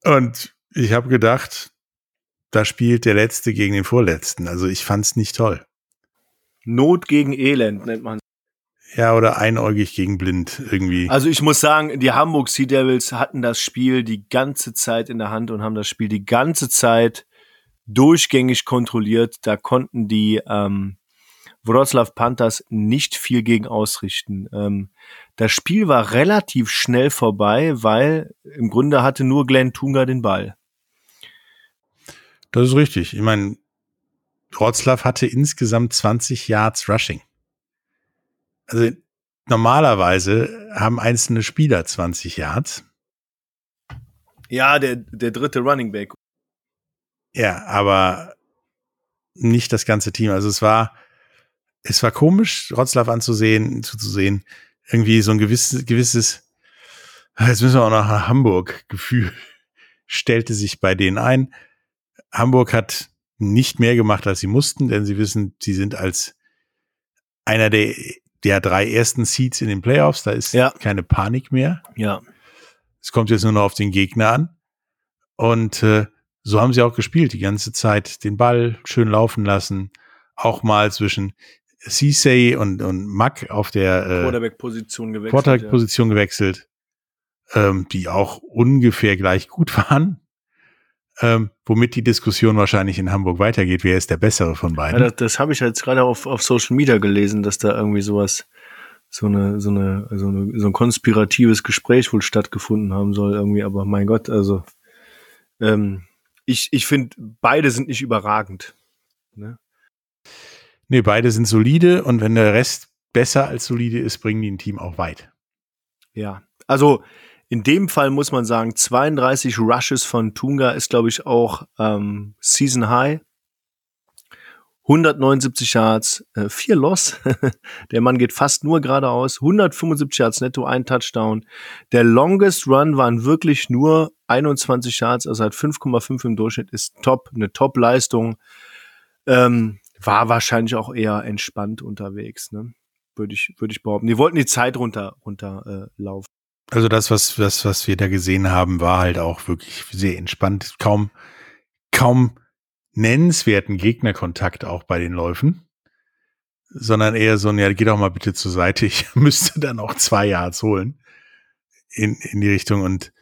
Und ich habe gedacht, da spielt der Letzte gegen den Vorletzten. Also ich fand's nicht toll. Not gegen Elend nennt man. Ja, oder einäugig gegen blind irgendwie. Also ich muss sagen, die Hamburg Sea Devils hatten das Spiel die ganze Zeit in der Hand und haben das Spiel die ganze Zeit durchgängig kontrolliert. Da konnten die ähm, Wroclaw Panthers nicht viel gegen ausrichten. Ähm, das Spiel war relativ schnell vorbei, weil im Grunde hatte nur Glenn Tunga den Ball. Das ist richtig. Ich meine, Wroclaw hatte insgesamt 20 Yards Rushing. Also normalerweise haben einzelne Spieler 20 Yards. Ja, der, der dritte Running Back. Ja, aber nicht das ganze Team. Also es war, es war komisch, Wroclaw anzusehen, zuzusehen. Irgendwie so ein gewisses, gewisses, jetzt müssen wir auch nach Hamburg, Gefühl stellte sich bei denen ein. Hamburg hat nicht mehr gemacht, als sie mussten, denn sie wissen, sie sind als einer der, der drei ersten Seeds in den Playoffs. Da ist ja. keine Panik mehr. Ja. Es kommt jetzt nur noch auf den Gegner an. Und äh, so haben sie auch gespielt, die ganze Zeit den Ball schön laufen lassen. Auch mal zwischen Cissay und, und Mack auf der äh, Quarterback-Position gewechselt. Quarterback-Position ja. gewechselt, ähm, die auch ungefähr gleich gut waren ähm, womit die Diskussion wahrscheinlich in Hamburg weitergeht. Wer ist der bessere von beiden? Ja, das, das habe ich jetzt gerade auf, auf Social Media gelesen, dass da irgendwie sowas, so eine, so eine, so eine, so ein konspiratives Gespräch wohl stattgefunden haben soll irgendwie. Aber mein Gott, also ähm, ich, ich finde, beide sind nicht überragend. Ne? Nee, beide sind solide und wenn der Rest besser als solide ist, bringen die ein Team auch weit. Ja, also in dem Fall muss man sagen, 32 Rushes von Tunga ist, glaube ich, auch ähm, Season High. 179 Yards, äh, vier Loss. der Mann geht fast nur geradeaus. 175 Yards netto, ein Touchdown. Der Longest Run waren wirklich nur 21 Yards, also hat 5,5 im Durchschnitt, ist top, eine Top-Leistung. Ähm, war wahrscheinlich auch eher entspannt unterwegs, ne? Würde ich, würde ich behaupten. Die wollten die Zeit runter, runter äh, laufen. Also das, was, was, was wir da gesehen haben, war halt auch wirklich sehr entspannt. Kaum, kaum nennenswerten Gegnerkontakt auch bei den Läufen, sondern eher so ein, ja, geh doch mal bitte zur Seite. Ich müsste dann auch zwei Yards holen in, in die Richtung und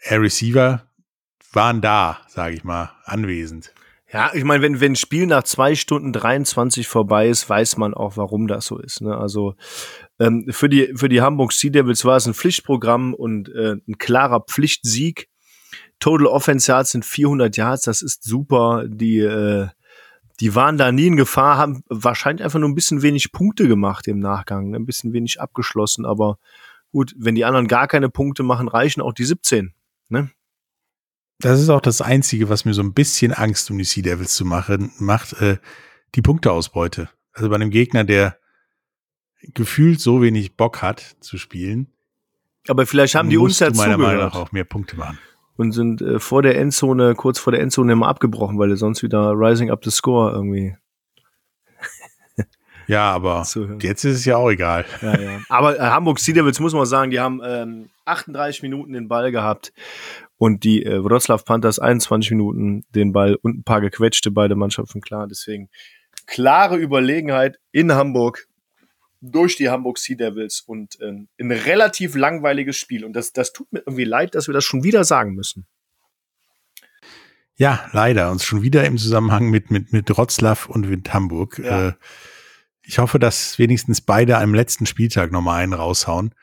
Air Receiver waren da, sage ich mal, anwesend. Ja, ich meine, wenn, wenn ein Spiel nach zwei Stunden 23 vorbei ist, weiß man auch, warum das so ist. Ne? Also ähm, für, die, für die Hamburg Sea Devils war es ein Pflichtprogramm und äh, ein klarer Pflichtsieg. Total Offense Yards sind 400 Yards, das ist super. Die, äh, die waren da nie in Gefahr, haben wahrscheinlich einfach nur ein bisschen wenig Punkte gemacht im Nachgang, ein bisschen wenig abgeschlossen. Aber gut, wenn die anderen gar keine Punkte machen, reichen auch die 17. Ne? das ist auch das Einzige, was mir so ein bisschen Angst um die Sea Devils zu machen, macht, äh, die Punkteausbeute. Also bei einem Gegner, der gefühlt so wenig Bock hat zu spielen. Aber vielleicht haben die uns ja meiner zugehört. Meinung nach auch mehr Punkte machen. Und sind äh, vor der Endzone, kurz vor der Endzone immer abgebrochen, weil er sonst wieder Rising Up the Score irgendwie. ja, aber jetzt ist es ja auch egal. Ja, ja. Aber äh, Hamburg Sea Devils muss man sagen, die haben ähm, 38 Minuten den Ball gehabt und die äh, Wroclaw Panthers 21 Minuten den Ball und ein paar gequetschte beide Mannschaften klar. Deswegen klare Überlegenheit in Hamburg durch die Hamburg Sea Devils und äh, ein relativ langweiliges Spiel. Und das, das tut mir irgendwie leid, dass wir das schon wieder sagen müssen. Ja, leider. Und schon wieder im Zusammenhang mit, mit, mit Wroclaw und mit Hamburg. Ja. Äh, ich hoffe, dass wenigstens beide am letzten Spieltag nochmal einen raushauen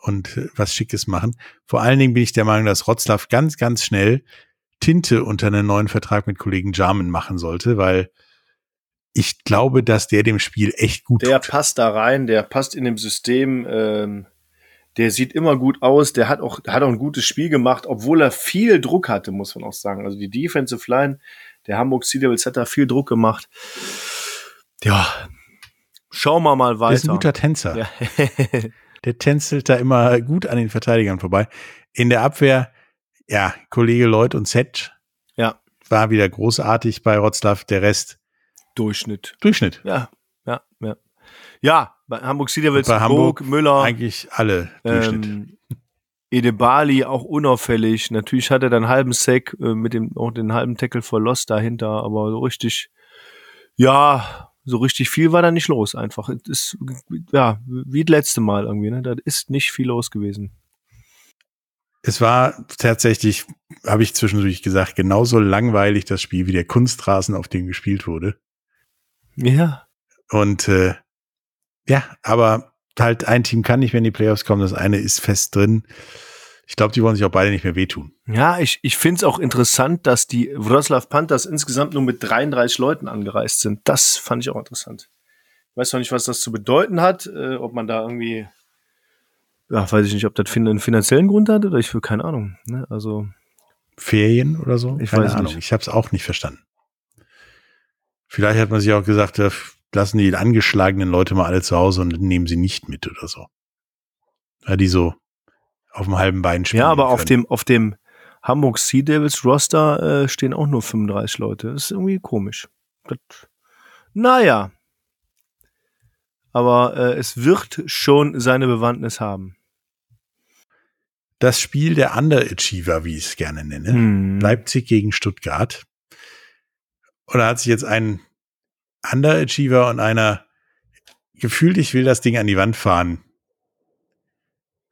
und äh, was Schickes machen. Vor allen Dingen bin ich der Meinung, dass Rotzlaff ganz, ganz schnell Tinte unter einen neuen Vertrag mit Kollegen Jarman machen sollte, weil ich glaube, dass der dem Spiel echt gut Der tut. passt da rein, der passt in dem System, ähm, der sieht immer gut aus, der hat auch, hat auch ein gutes Spiel gemacht, obwohl er viel Druck hatte, muss man auch sagen. Also die Defensive Line der Hamburg Sea Devils hat da viel Druck gemacht. Ja, schauen wir mal weiter. Der ist ein guter Tänzer. Ja. der tänzelt da immer gut an den Verteidigern vorbei. In der Abwehr, ja, Kollege Lloyd und Setch. Ja. War wieder großartig bei Rotzlaff. Der Rest. Durchschnitt. Durchschnitt. Ja, ja, ja. Ja, bei Hamburg City Bei Hamburg Müller. Eigentlich alle Durchschnitt. Ähm, Edebali auch unauffällig. Natürlich hat er dann einen halben Sack äh, mit dem auch den halben Tackle for Loss dahinter, aber so richtig, ja, so richtig viel war da nicht los. Einfach, es ist ja wie das letzte Mal irgendwie. Ne, da ist nicht viel los gewesen. Es war tatsächlich, habe ich zwischendurch gesagt, genauso langweilig das Spiel wie der Kunstrasen, auf dem gespielt wurde. Ja. Und äh, ja, aber halt ein Team kann nicht, wenn die Playoffs kommen. Das eine ist fest drin. Ich glaube, die wollen sich auch beide nicht mehr wehtun. Ja, ich, ich finde es auch interessant, dass die Wroclaw Panthers insgesamt nur mit 33 Leuten angereist sind. Das fand ich auch interessant. Ich weiß noch nicht, was das zu bedeuten hat, äh, ob man da irgendwie, ja, weiß ich nicht, ob das einen finanziellen Grund hat oder ich will keine Ahnung. Ne? Also Ferien oder so? Ich keine weiß Ahnung. Nicht. Ich habe es auch nicht verstanden. Vielleicht hat man sich auch gesagt, lassen die angeschlagenen Leute mal alle zu Hause und nehmen sie nicht mit oder so. Ja, die so auf dem halben Bein spielen. Ja, aber können. auf dem, auf dem Hamburg Sea Devils Roster äh, stehen auch nur 35 Leute. Das ist irgendwie komisch. Das, naja. Aber äh, es wird schon seine Bewandtnis haben. Das Spiel der Underachiever, wie ich es gerne nenne. Hm. Leipzig gegen Stuttgart. Oder hat sich jetzt ein Underachiever und einer gefühlt, ich will das Ding an die Wand fahren,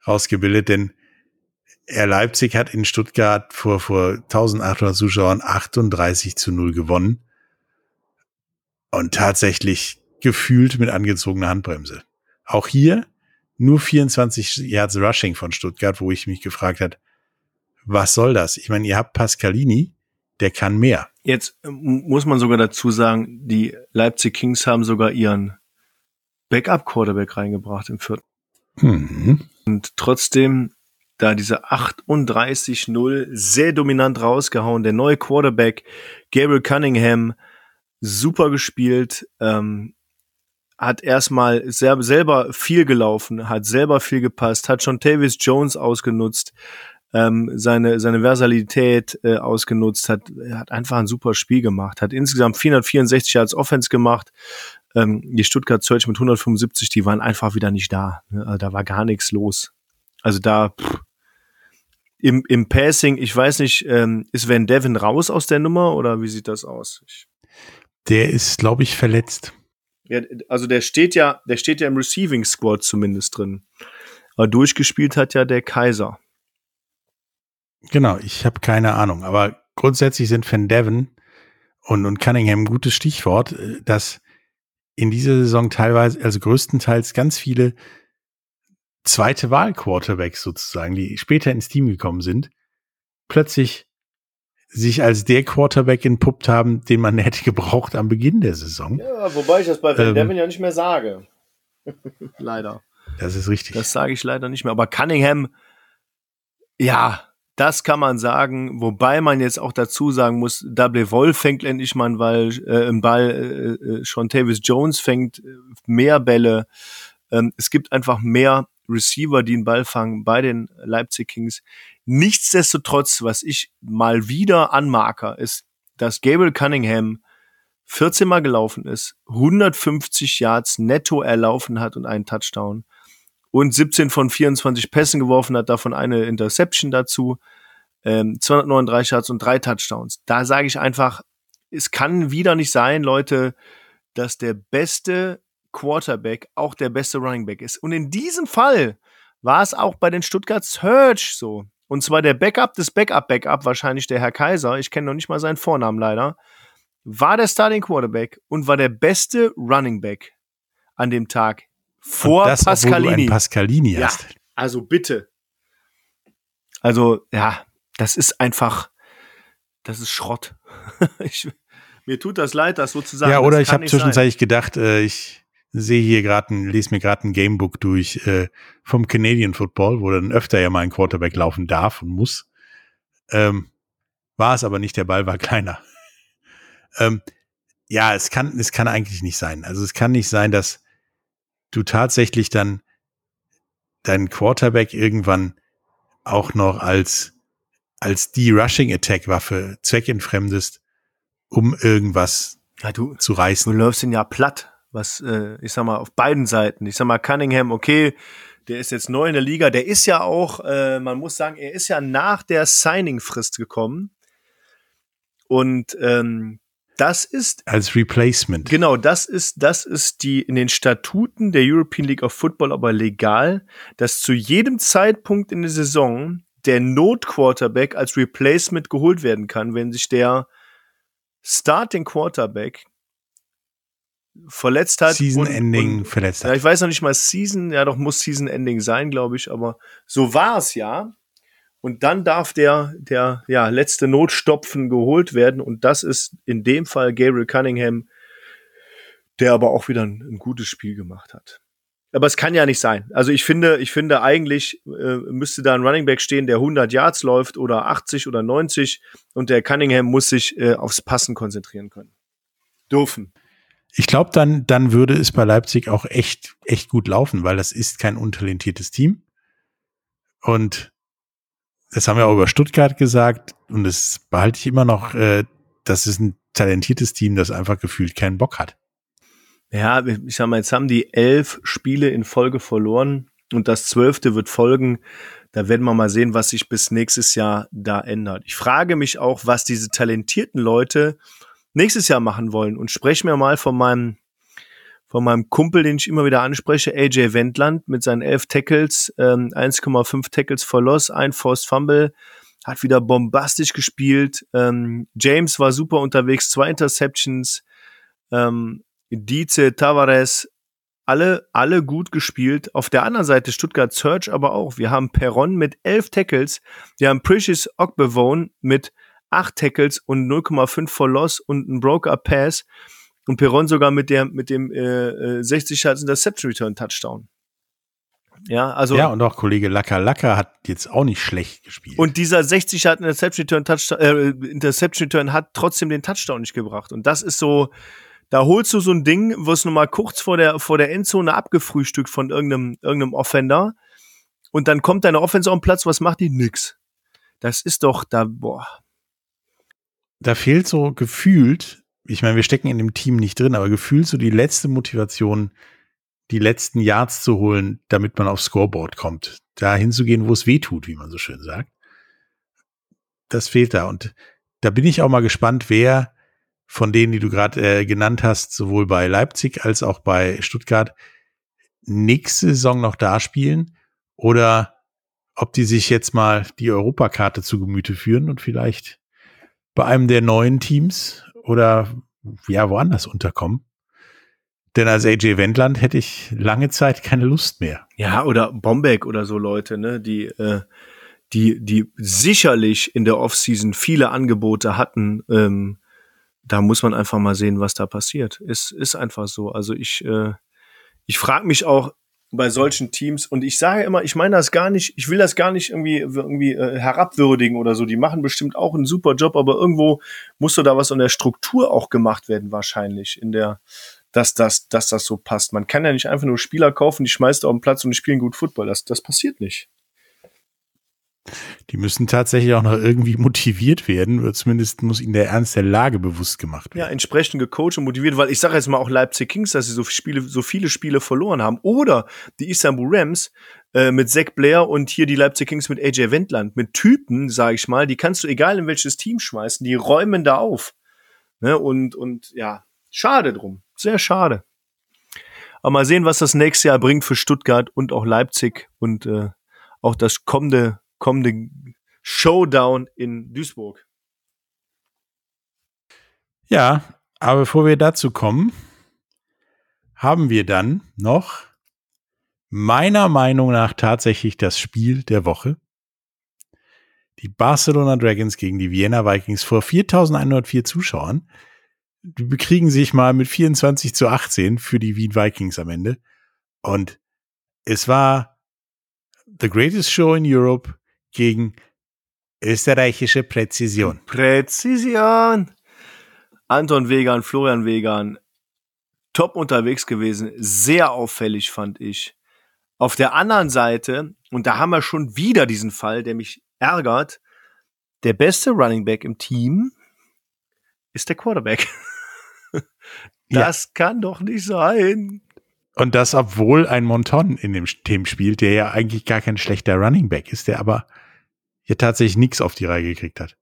rausgebildet, denn er Leipzig hat in Stuttgart vor, vor 1800 Zuschauern 38 zu 0 gewonnen und tatsächlich gefühlt mit angezogener Handbremse. Auch hier nur 24 Yards Rushing von Stuttgart, wo ich mich gefragt hat, was soll das? Ich meine, ihr habt Pascalini, der kann mehr. Jetzt muss man sogar dazu sagen, die Leipzig Kings haben sogar ihren Backup-Quarterback reingebracht im vierten. Mhm. Und trotzdem da diese 38-0 sehr dominant rausgehauen. Der neue Quarterback, Gabriel Cunningham, super gespielt, ähm, hat erstmal selber viel gelaufen, hat selber viel gepasst, hat schon Tavis Jones ausgenutzt, ähm, seine, seine Versalität äh, ausgenutzt, hat, hat einfach ein super Spiel gemacht, hat insgesamt 464 als Offense gemacht. Ähm, die Stuttgart Search mit 175, die waren einfach wieder nicht da. Ne? Also da war gar nichts los. Also da pff, im, im Passing, ich weiß nicht, ähm, ist Van Devin raus aus der Nummer oder wie sieht das aus? Ich der ist, glaube ich, verletzt. Ja, also der steht ja, der steht ja im Receiving Squad zumindest drin. Aber durchgespielt hat ja der Kaiser. Genau, ich habe keine Ahnung. Aber grundsätzlich sind Van Devin und, und Cunningham ein gutes Stichwort, äh, dass in dieser Saison teilweise, also größtenteils ganz viele zweite Wahl Quarterbacks sozusagen, die später ins Team gekommen sind, plötzlich sich als der Quarterback entpuppt haben, den man hätte gebraucht am Beginn der Saison. Ja, wobei ich das bei Van ähm, Devin ja nicht mehr sage. leider. Das ist richtig. Das sage ich leider nicht mehr. Aber Cunningham, ja, das kann man sagen, wobei man jetzt auch dazu sagen muss, Double Wolf fängt endlich mal weil, äh, im Ball, äh, äh, schon Tavis Jones fängt äh, mehr Bälle. Ähm, es gibt einfach mehr Receiver, die den Ball fangen bei den Leipzig Kings. Nichtsdestotrotz, was ich mal wieder anmarker, ist, dass Gabriel Cunningham 14 Mal gelaufen ist, 150 Yards netto erlaufen hat und einen Touchdown und 17 von 24 Pässen geworfen hat, davon eine Interception dazu, ähm, 239 Yards und drei Touchdowns. Da sage ich einfach, es kann wieder nicht sein, Leute, dass der beste Quarterback auch der beste Running Back ist. Und in diesem Fall war es auch bei den Stuttgart Search so. Und zwar der Backup des Backup-Backup, wahrscheinlich der Herr Kaiser, ich kenne noch nicht mal seinen Vornamen leider, war der Starting Quarterback und war der beste Running Back an dem Tag vor das, Pascalini. Pascalini hast. Ja, also bitte. Also, ja, das ist einfach, das ist Schrott. ich, mir tut das leid, das sozusagen. Ja, oder ich habe zwischenzeitlich sein. gedacht, äh, ich sehe hier gerade ein, lese mir gerade ein Gamebook durch äh, vom Canadian Football, wo dann öfter ja mal ein Quarterback laufen darf und muss. Ähm, war es aber nicht, der Ball war kleiner. ähm, ja, es kann, es kann eigentlich nicht sein. Also es kann nicht sein, dass du tatsächlich dann deinen Quarterback irgendwann auch noch als, als die Rushing Attack Waffe zweckentfremdest, um irgendwas ja, du, zu reißen. Du läufst ihn ja platt, was, äh, ich sag mal, auf beiden Seiten. Ich sag mal, Cunningham, okay, der ist jetzt neu in der Liga. Der ist ja auch, äh, man muss sagen, er ist ja nach der Signing-Frist gekommen. Und ähm, das ist als Replacement. Genau, das ist das ist die in den Statuten der European League of Football aber legal, dass zu jedem Zeitpunkt in der Saison der Not-Quarterback als Replacement geholt werden kann, wenn sich der Starting Quarterback verletzt hat. Season Ending verletzt hat. Ja, ich weiß noch nicht mal Season, ja doch muss Season Ending sein, glaube ich, aber so war es ja. Und dann darf der, der ja, letzte Notstopfen geholt werden. Und das ist in dem Fall Gabriel Cunningham, der aber auch wieder ein, ein gutes Spiel gemacht hat. Aber es kann ja nicht sein. Also ich finde, ich finde eigentlich äh, müsste da ein Running Back stehen, der 100 Yards läuft oder 80 oder 90 und der Cunningham muss sich äh, aufs Passen konzentrieren können. Dürfen. Ich glaube, dann, dann würde es bei Leipzig auch echt, echt gut laufen, weil das ist kein untalentiertes Team. Und das haben wir auch über Stuttgart gesagt und das behalte ich immer noch, äh, das ist ein talentiertes Team, das einfach gefühlt keinen Bock hat. Ja, ich sag mal, jetzt haben die elf Spiele in Folge verloren und das zwölfte wird folgen. Da werden wir mal sehen, was sich bis nächstes Jahr da ändert. Ich frage mich auch, was diese talentierten Leute nächstes Jahr machen wollen und spreche mir mal von meinem von meinem Kumpel, den ich immer wieder anspreche, AJ Wendland mit seinen elf Tackles, ähm, 1,5 Tackles for Loss, ein Forced Fumble, hat wieder bombastisch gespielt. Ähm, James war super unterwegs, zwei Interceptions. Ähm, Dice, Tavares, alle, alle gut gespielt. Auf der anderen Seite Stuttgart Search aber auch. Wir haben Perron mit elf Tackles. Wir haben Precious Ogbevone mit acht Tackles und 0,5 for Loss und ein Broker Pass und Perron sogar mit der mit dem äh, 60 Yards Interception Return Touchdown. Ja, also ja und auch Kollege Lacker Lacker hat jetzt auch nicht schlecht gespielt. Und dieser 60 Yard Interception Return Touchdown äh, Interception Return hat trotzdem den Touchdown nicht gebracht und das ist so da holst du so ein Ding, wirst nur mal kurz vor der vor der Endzone abgefrühstückt von irgendeinem irgendeinem Offender und dann kommt deine Offense auf den Platz, was macht die nix. Das ist doch da boah. Da fehlt so gefühlt ich meine, wir stecken in dem Team nicht drin, aber gefühlt so die letzte Motivation, die letzten Yards zu holen, damit man aufs Scoreboard kommt. Da hinzugehen, wo es weh tut, wie man so schön sagt. Das fehlt da. Und da bin ich auch mal gespannt, wer von denen, die du gerade äh, genannt hast, sowohl bei Leipzig als auch bei Stuttgart, nächste Saison noch da spielen oder ob die sich jetzt mal die Europakarte zu Gemüte führen und vielleicht bei einem der neuen Teams oder ja, woanders unterkommen. Denn als AJ Wendland hätte ich lange Zeit keine Lust mehr. Ja, oder Bombeck oder so Leute, ne, die, äh, die, die sicherlich in der Offseason viele Angebote hatten. Ähm, da muss man einfach mal sehen, was da passiert. Ist, ist einfach so. Also ich, äh, ich frage mich auch, bei solchen Teams. Und ich sage immer, ich meine das gar nicht, ich will das gar nicht irgendwie, irgendwie äh, herabwürdigen oder so. Die machen bestimmt auch einen super Job, aber irgendwo muss da was an der Struktur auch gemacht werden, wahrscheinlich, in der, dass das, dass das so passt. Man kann ja nicht einfach nur Spieler kaufen, die schmeißt auf den Platz und die spielen gut Football. Das, das passiert nicht. Die müssen tatsächlich auch noch irgendwie motiviert werden, oder zumindest muss ihnen der Ernst der Lage bewusst gemacht werden. Ja, entsprechend gecoacht und motiviert, weil ich sage jetzt mal auch Leipzig Kings, dass sie so, Spiele, so viele Spiele verloren haben. Oder die Istanbul Rams äh, mit Zach Blair und hier die Leipzig Kings mit AJ Wendland. Mit Typen, sage ich mal, die kannst du egal in welches Team schmeißen, die räumen da auf. Ne? Und, und ja, schade drum. Sehr schade. Aber mal sehen, was das nächste Jahr bringt für Stuttgart und auch Leipzig und äh, auch das kommende kommende Showdown in Duisburg. Ja, aber bevor wir dazu kommen, haben wir dann noch meiner Meinung nach tatsächlich das Spiel der Woche. Die Barcelona Dragons gegen die Vienna Vikings vor 4104 Zuschauern. Die bekriegen sich mal mit 24 zu 18 für die Wien Vikings am Ende. Und es war the greatest show in Europe gegen österreichische Präzision. Präzision. Anton Wegan, Florian Wegan, top unterwegs gewesen. Sehr auffällig fand ich. Auf der anderen Seite, und da haben wir schon wieder diesen Fall, der mich ärgert, der beste Running Back im Team ist der Quarterback. das ja. kann doch nicht sein. Und das, obwohl ein Monton in dem Team spielt, der ja eigentlich gar kein schlechter Running Back ist, der aber ja tatsächlich nichts auf die Reihe gekriegt hat.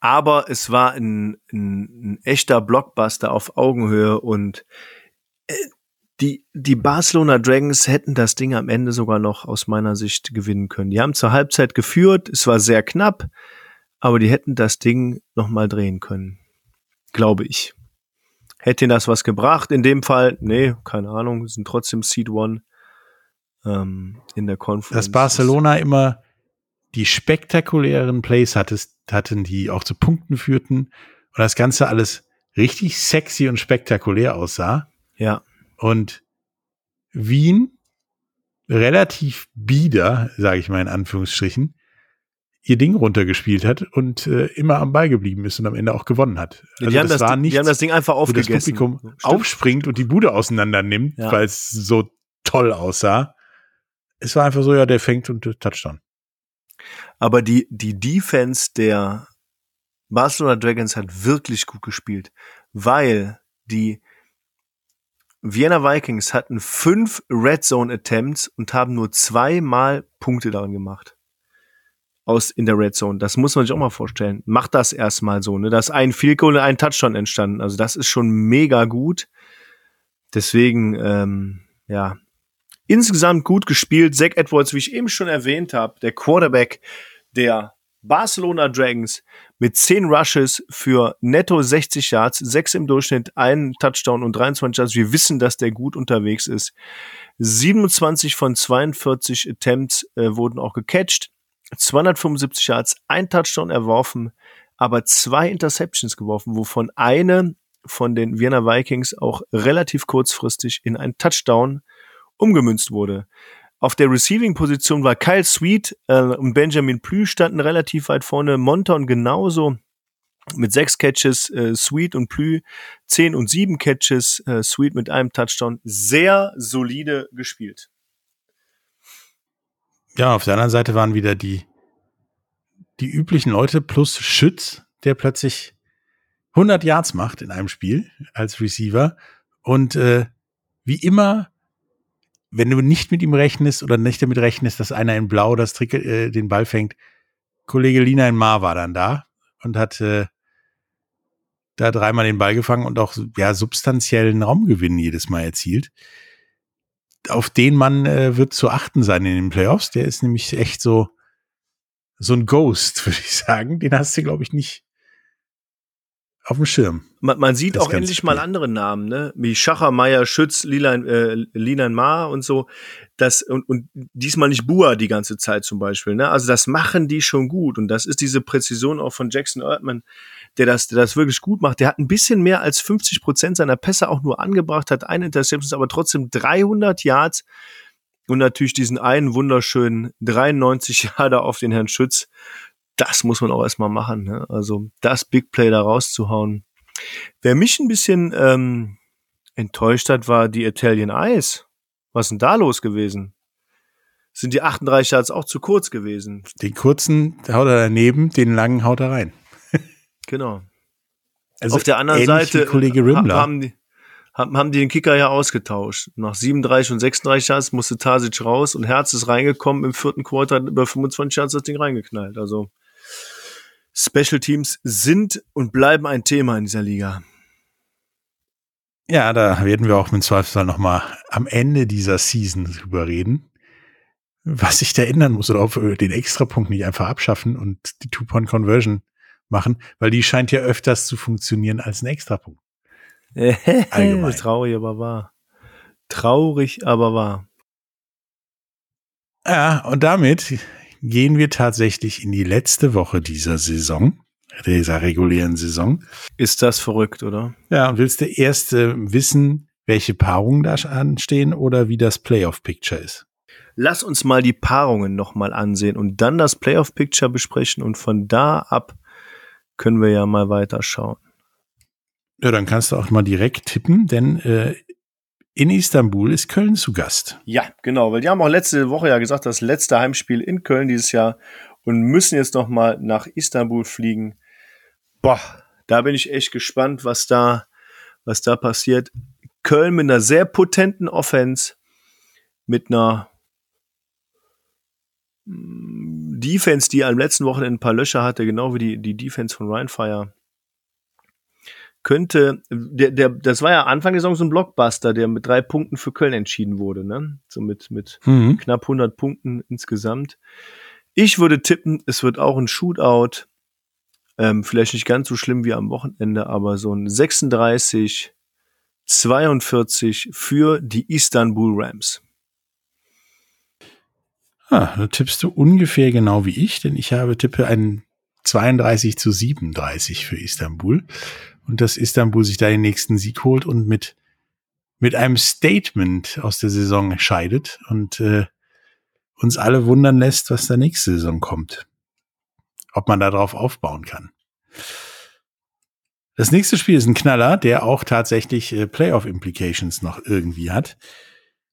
Aber es war ein, ein, ein echter Blockbuster auf Augenhöhe und äh, die, die Barcelona Dragons hätten das Ding am Ende sogar noch aus meiner Sicht gewinnen können. Die haben zur Halbzeit geführt, es war sehr knapp, aber die hätten das Ding noch mal drehen können. Glaube ich. Hätte ihnen das was gebracht? In dem Fall, nee, keine Ahnung, sind trotzdem Seed One ähm, in der Conference. Dass Barcelona immer die spektakulären Plays hattest, hatten, die auch zu Punkten führten und das Ganze alles richtig sexy und spektakulär aussah. Ja. Und Wien relativ bieder, sage ich mal in Anführungsstrichen, ihr Ding runtergespielt hat und äh, immer am Ball geblieben ist und am Ende auch gewonnen hat. Also die, haben das, nichts, die haben das Ding einfach aufgegessen. Wo das Publikum Stimmt. aufspringt und die Bude auseinander nimmt, ja. weil es so toll aussah. Es war einfach so, ja, der fängt und Touchdown. Aber die, die Defense der Barcelona Dragons hat wirklich gut gespielt, weil die Vienna Vikings hatten fünf Red Zone Attempts und haben nur zweimal Punkte daran gemacht. Aus in der Red Zone. Das muss man sich auch mal vorstellen. Macht das erstmal so, ne? Da ist ein Field Goal und ein Touchdown entstanden. Also das ist schon mega gut. Deswegen, ähm, ja, insgesamt gut gespielt. Zach Edwards, wie ich eben schon erwähnt habe, der Quarterback der Barcelona Dragons mit 10 Rushes für netto 60 Yards, 6 im Durchschnitt, einen Touchdown und 23 Yards. Wir wissen, dass der gut unterwegs ist. 27 von 42 Attempts äh, wurden auch gecatcht. 275 Yards, ein Touchdown erworfen, aber zwei Interceptions geworfen, wovon eine von den Vienna Vikings auch relativ kurzfristig in einen Touchdown umgemünzt wurde. Auf der Receiving-Position war Kyle Sweet äh, und Benjamin Plü standen relativ weit vorne. Monton genauso mit sechs Catches, äh, Sweet und Plü zehn und sieben Catches, äh, Sweet mit einem Touchdown. Sehr solide gespielt. Ja, auf der anderen Seite waren wieder die, die üblichen Leute plus Schütz, der plötzlich 100 Yards macht in einem Spiel als Receiver und äh, wie immer wenn du nicht mit ihm rechnest oder nicht damit rechnest, dass einer in Blau das Trick, äh, den Ball fängt, Kollege Lina in Mar war dann da und hat äh, da dreimal den Ball gefangen und auch ja substanziellen Raumgewinn jedes Mal erzielt. Auf den Mann äh, wird zu achten sein in den Playoffs. Der ist nämlich echt so so ein Ghost, würde ich sagen. Den hast du, glaube ich, nicht auf dem Schirm. Man, man sieht auch endlich Spiel. mal andere Namen, ne? Wie Schacher, Meier, Schütz, Lilan, äh, Linan Ma und so. Das, und, und diesmal nicht Bua die ganze Zeit zum Beispiel, ne? Also das machen die schon gut. Und das ist diese Präzision auch von Jackson Erdmann, der das, der das wirklich gut macht. Der hat ein bisschen mehr als 50 Prozent seiner Pässe auch nur angebracht, hat eine Interception, aber trotzdem 300 Yards und natürlich diesen einen wunderschönen 93 Jahre auf den Herrn Schütz das muss man auch erstmal machen. Ne? Also das Big Play da rauszuhauen. Wer mich ein bisschen ähm, enttäuscht hat, war die Italian Eyes. Was ist denn da los gewesen? Sind die 38 Yards auch zu kurz gewesen? Den kurzen haut er daneben, den langen haut er rein. genau. Also Auf der anderen Seite Kollege Rimmler. haben die, haben die den Kicker ja ausgetauscht. Nach 37 und 36 Yards musste Tasic raus und Herz ist reingekommen. Im vierten Quarter hat über 25 Yards das Ding reingeknallt. Also Special Teams sind und bleiben ein Thema in dieser Liga. Ja, da werden wir auch mit Zweifelsfall nochmal am Ende dieser Season drüber reden. Was sich da ändern muss oder ob wir den Extrapunkt nicht einfach abschaffen und die Two-Point-Conversion machen, weil die scheint ja öfters zu funktionieren als ein Extrapunkt. Allgemein. Traurig, aber wahr. Traurig, aber wahr. Ja, und damit gehen wir tatsächlich in die letzte Woche dieser Saison, dieser regulären Saison. Ist das verrückt, oder? Ja, und willst du erst äh, wissen, welche Paarungen da anstehen oder wie das Playoff-Picture ist? Lass uns mal die Paarungen nochmal ansehen und dann das Playoff-Picture besprechen und von da ab können wir ja mal weiterschauen. Ja, dann kannst du auch mal direkt tippen, denn äh, in Istanbul ist Köln zu Gast. Ja, genau, weil die haben auch letzte Woche ja gesagt, das letzte Heimspiel in Köln dieses Jahr und müssen jetzt noch mal nach Istanbul fliegen. Boah, da bin ich echt gespannt, was da, was da passiert. Köln mit einer sehr potenten Offense, mit einer mm, Defense, die am letzten Wochenende ein paar Löcher hatte, genau wie die, die Defense von Ryan Fire könnte, der, der, das war ja Anfang der Saison so ein Blockbuster, der mit drei Punkten für Köln entschieden wurde, ne? So mit, mit mhm. knapp 100 Punkten insgesamt. Ich würde tippen, es wird auch ein Shootout. Ähm, vielleicht nicht ganz so schlimm wie am Wochenende, aber so ein 36, 42 für die Istanbul Rams. Ah, da tippst du ungefähr genau wie ich, denn ich habe tippe ein 32 zu 37 für Istanbul und dass Istanbul sich da den nächsten Sieg holt und mit, mit einem Statement aus der Saison scheidet und äh, uns alle wundern lässt, was da nächste Saison kommt. Ob man darauf aufbauen kann. Das nächste Spiel ist ein Knaller, der auch tatsächlich äh, Playoff-Implications noch irgendwie hat.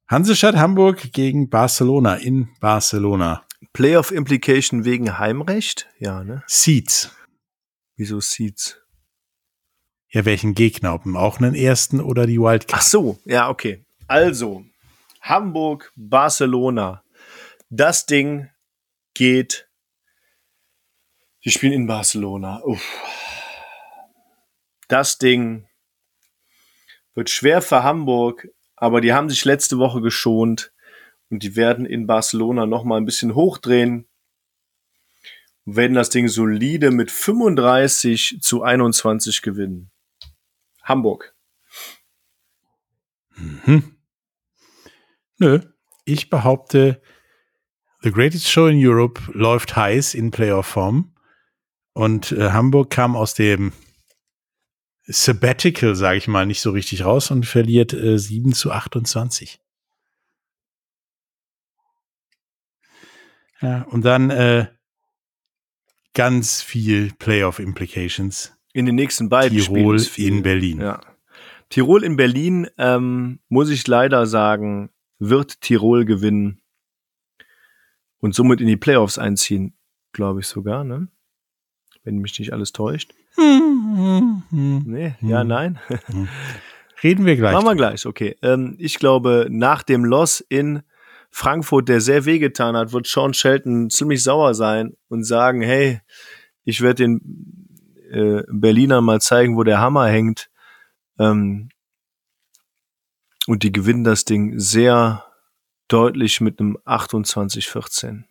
Hansestadt Hamburg gegen Barcelona in Barcelona. Playoff-Implication wegen Heimrecht? Ja, ne? Seeds. Wieso Seeds? Ja, welchen Gegner? Ob auch einen ersten oder die Wildcard? Ach so, ja, okay. Also, Hamburg, Barcelona. Das Ding geht. Wir spielen in Barcelona. Uff. Das Ding wird schwer für Hamburg, aber die haben sich letzte Woche geschont und die werden in Barcelona noch mal ein bisschen hochdrehen und werden das Ding solide mit 35 zu 21 gewinnen. Hamburg. Mhm. Nö, ich behaupte, The Greatest Show in Europe läuft heiß in Playoff-Form. Und äh, Hamburg kam aus dem Sabbatical, sage ich mal, nicht so richtig raus und verliert äh, 7 zu 28. Ja, und dann äh, ganz viel Playoff-Implications in den nächsten beiden Tirol in Berlin. Ja. Tirol in Berlin, ähm, muss ich leider sagen, wird Tirol gewinnen und somit in die Playoffs einziehen, glaube ich sogar, ne? Wenn mich nicht alles täuscht. nee, ja, nein. Reden wir gleich. Machen wir gleich, okay. Ähm, ich glaube, nach dem Loss in Frankfurt, der sehr wehgetan hat, wird Sean Shelton ziemlich sauer sein und sagen, hey, ich werde den äh, Berliner mal zeigen, wo der Hammer hängt. Ähm, und die gewinnen das Ding sehr deutlich mit einem 28-14.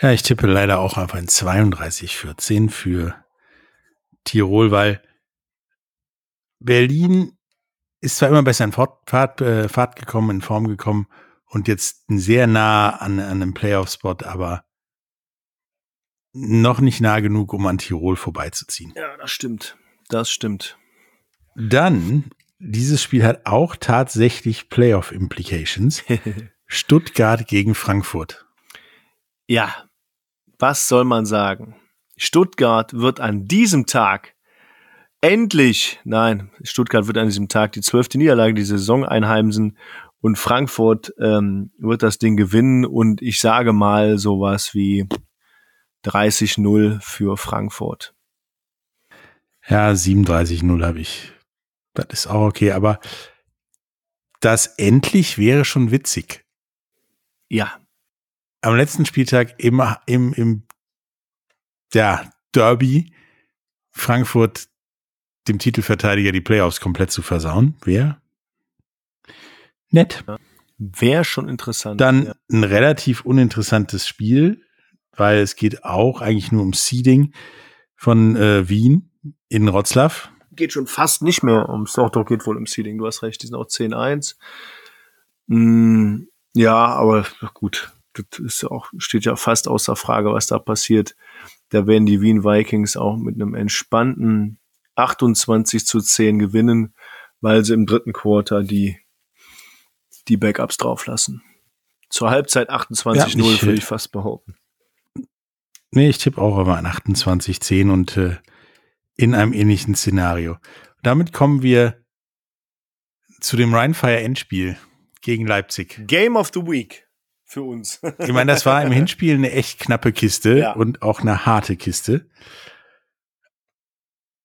Ja, ich tippe leider auch auf ein 32-14 für Tirol, weil Berlin ist zwar immer besser in Fahrt, Fahrt, äh, Fahrt gekommen, in Form gekommen und jetzt sehr nah an, an einem Playoff-Spot, aber noch nicht nah genug, um an Tirol vorbeizuziehen. Ja, das stimmt. Das stimmt. Dann, dieses Spiel hat auch tatsächlich Playoff-Implications. Stuttgart gegen Frankfurt. Ja, was soll man sagen? Stuttgart wird an diesem Tag endlich, nein, Stuttgart wird an diesem Tag die zwölfte Niederlage die Saison einheimsen und Frankfurt ähm, wird das Ding gewinnen und ich sage mal sowas wie 30-0 für Frankfurt. Ja, 37-0 habe ich. Das ist auch okay, aber das endlich wäre schon witzig. Ja. Am letzten Spieltag im, im, im ja, Derby Frankfurt dem Titelverteidiger die Playoffs komplett zu versauen. Wäre nett. Ja. Wäre schon interessant. Dann ja. ein relativ uninteressantes Spiel weil es geht auch eigentlich nur um Seeding von äh, Wien in Wroclaw. Geht schon fast nicht mehr ums, doch, doch, geht wohl um Seeding, du hast recht, die sind auch 10-1. Mm, ja, aber gut, das ist auch, steht ja fast außer Frage, was da passiert. Da werden die Wien Vikings auch mit einem entspannten 28 zu 10 gewinnen, weil sie im dritten Quarter die, die Backups drauflassen. Zur Halbzeit 28-0 ja, würde ich fast behaupten. Nee, ich tippe auch aber an 28, 10 und äh, in einem ähnlichen Szenario. Damit kommen wir zu dem Rheinfire Endspiel gegen Leipzig. Game of the Week für uns. Ich meine, das war im Hinspiel eine echt knappe Kiste ja. und auch eine harte Kiste.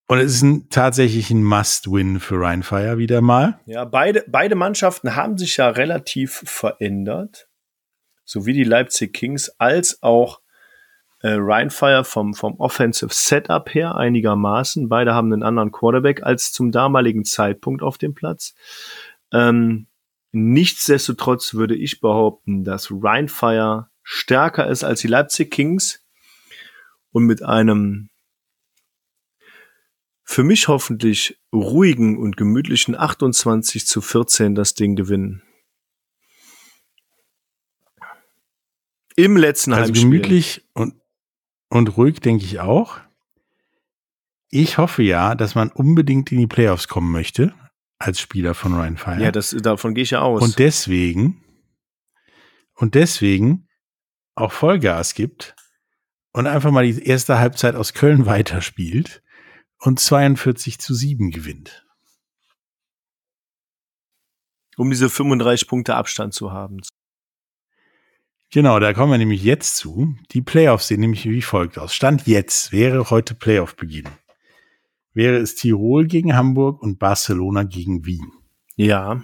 Und es ist ein, tatsächlich ein Must-Win für Rheinfire wieder mal. Ja, beide, beide Mannschaften haben sich ja relativ verändert. Sowie die Leipzig Kings als auch äh, Rheinfire vom, vom Offensive Setup her einigermaßen. Beide haben einen anderen Quarterback als zum damaligen Zeitpunkt auf dem Platz. Ähm, nichtsdestotrotz würde ich behaupten, dass Rheinfire stärker ist als die Leipzig Kings und mit einem für mich hoffentlich ruhigen und gemütlichen 28 zu 14 das Ding gewinnen. Im letzten also Heimspiel. gemütlich und, und ruhig denke ich auch. Ich hoffe ja, dass man unbedingt in die Playoffs kommen möchte als Spieler von Ryan Fire. Ja, das, davon gehe ich ja aus. Und deswegen und deswegen auch Vollgas gibt und einfach mal die erste Halbzeit aus Köln weiterspielt und 42 zu 7 gewinnt. Um diese 35 Punkte Abstand zu haben. Genau, da kommen wir nämlich jetzt zu. Die Playoffs sehen nämlich wie folgt aus. Stand jetzt wäre heute Playoff-Beginn. Wäre es Tirol gegen Hamburg und Barcelona gegen Wien. Ja.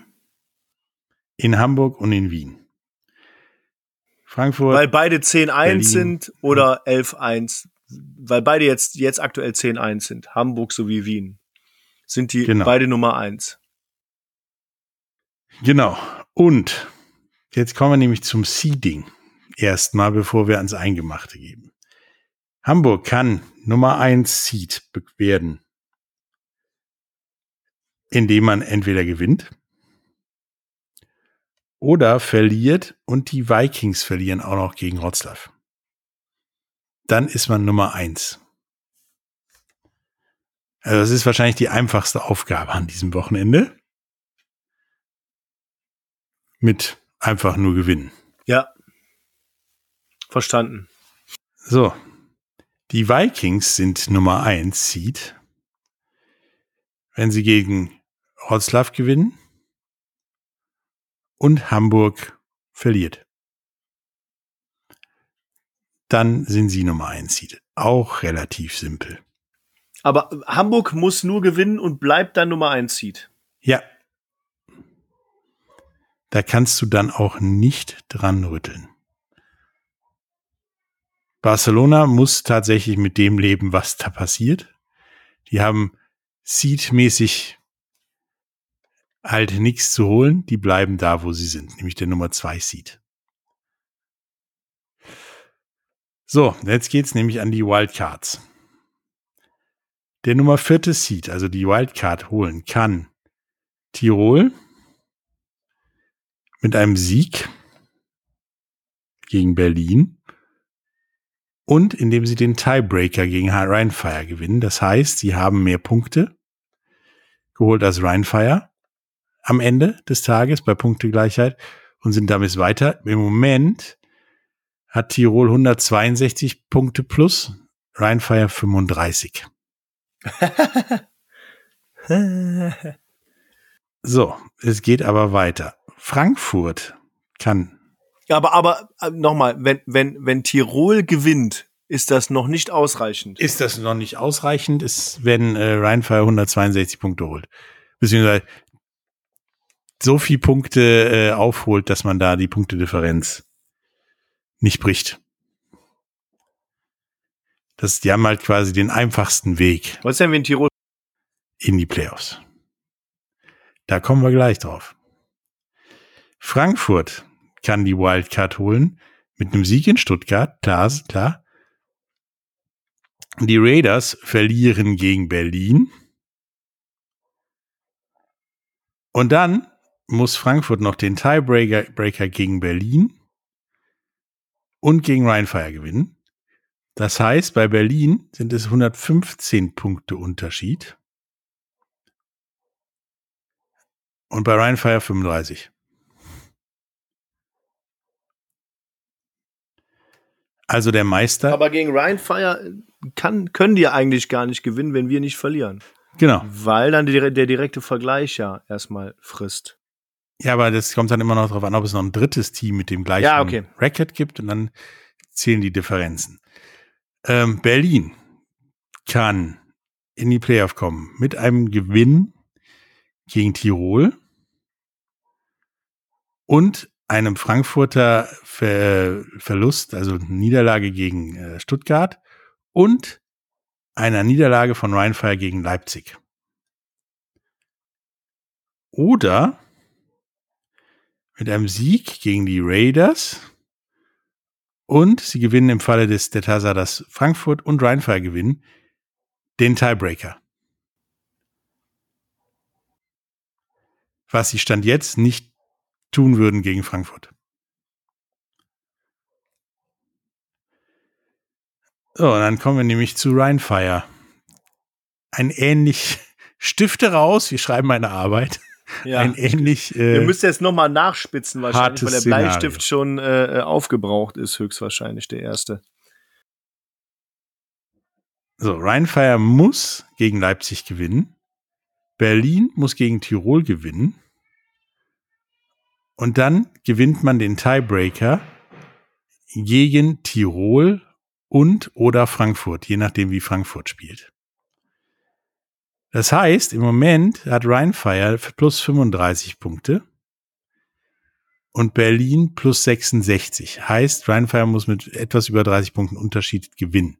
In Hamburg und in Wien. Frankfurt. Weil beide 10-1 sind oder 11-1 weil beide jetzt, jetzt aktuell 10-1 sind, Hamburg sowie Wien, sind die genau. beide Nummer 1. Genau. Und jetzt kommen wir nämlich zum Seeding. Erstmal, bevor wir ans Eingemachte geben. Hamburg kann Nummer 1 Seed werden, indem man entweder gewinnt oder verliert und die Vikings verlieren auch noch gegen Rotzlaff dann ist man Nummer eins. Also das ist wahrscheinlich die einfachste Aufgabe an diesem Wochenende. Mit einfach nur gewinnen. Ja. Verstanden. So. Die Vikings sind Nummer eins Seed. Wenn sie gegen Wroclaw gewinnen und Hamburg verliert dann sind sie Nummer eins Seed. Auch relativ simpel. Aber Hamburg muss nur gewinnen und bleibt dann Nummer eins Seed. Ja. Da kannst du dann auch nicht dran rütteln. Barcelona muss tatsächlich mit dem leben, was da passiert. Die haben Seed-mäßig halt nichts zu holen. Die bleiben da, wo sie sind, nämlich der Nummer zwei Seed. So, jetzt geht's nämlich an die Wildcards. Der Nummer vierte Seed, also die Wildcard holen kann Tirol mit einem Sieg gegen Berlin und indem sie den Tiebreaker gegen Rheinfire gewinnen. Das heißt, sie haben mehr Punkte geholt als Rheinfire am Ende des Tages bei Punktegleichheit und sind damit weiter. Im Moment hat Tirol 162 Punkte plus, Rheinfire 35. so, es geht aber weiter. Frankfurt kann. Ja, aber, aber äh, nochmal, wenn, wenn, wenn Tirol gewinnt, ist das noch nicht ausreichend. Ist das noch nicht ausreichend, ist, wenn äh, Rheinfire 162 Punkte holt. Beziehungsweise so viel Punkte äh, aufholt, dass man da die Punktedifferenz nicht bricht. Das, die haben halt quasi den einfachsten Weg. Was denn, wenn Tirol? In die Playoffs. Da kommen wir gleich drauf. Frankfurt kann die Wildcard holen mit einem Sieg in Stuttgart, klar, klar. Die Raiders verlieren gegen Berlin. Und dann muss Frankfurt noch den Tiebreaker gegen Berlin und gegen Rheinfire gewinnen. Das heißt, bei Berlin sind es 115 Punkte Unterschied. Und bei Rheinfire 35. Also der Meister. Aber gegen Rheinfire kann, können die eigentlich gar nicht gewinnen, wenn wir nicht verlieren. Genau. Weil dann der, der direkte Vergleich ja erstmal frisst. Ja, aber das kommt dann immer noch darauf an, ob es noch ein drittes Team mit dem gleichen Ja, okay. Racket gibt und dann zählen die Differenzen. Ähm, Berlin kann in die Playoff kommen mit einem Gewinn gegen Tirol und einem Frankfurter Ver Verlust, also Niederlage gegen äh, Stuttgart und einer Niederlage von Rheinfire gegen Leipzig. Oder mit einem Sieg gegen die Raiders und sie gewinnen im Falle des der Tatsache, dass Frankfurt und Rheinfire gewinnen, den Tiebreaker. Was sie Stand jetzt nicht tun würden gegen Frankfurt. So, und dann kommen wir nämlich zu Rheinfire. Ein ähnlich Stifte raus, wir schreiben eine Arbeit. Ja. Ein ähnlich. Ihr Äh, müsst jetzt nochmal nachspitzen wahrscheinlich, weil der Szenario. Bleistift schon äh, aufgebraucht ist, höchstwahrscheinlich der erste. so, Rheinfire muss gegen Leipzig gewinnen. Berlin muss gegen Tirol gewinnen. Und dann gewinnt man den Tiebreaker gegen Tirol und oder Frankfurt, je nachdem, wie Frankfurt spielt. Das heißt, im Moment hat Rheinfire plus 35 Punkte und Berlin plus 66. Heißt, Rheinfire muss mit etwas über 30 Punkten Unterschied gewinnen,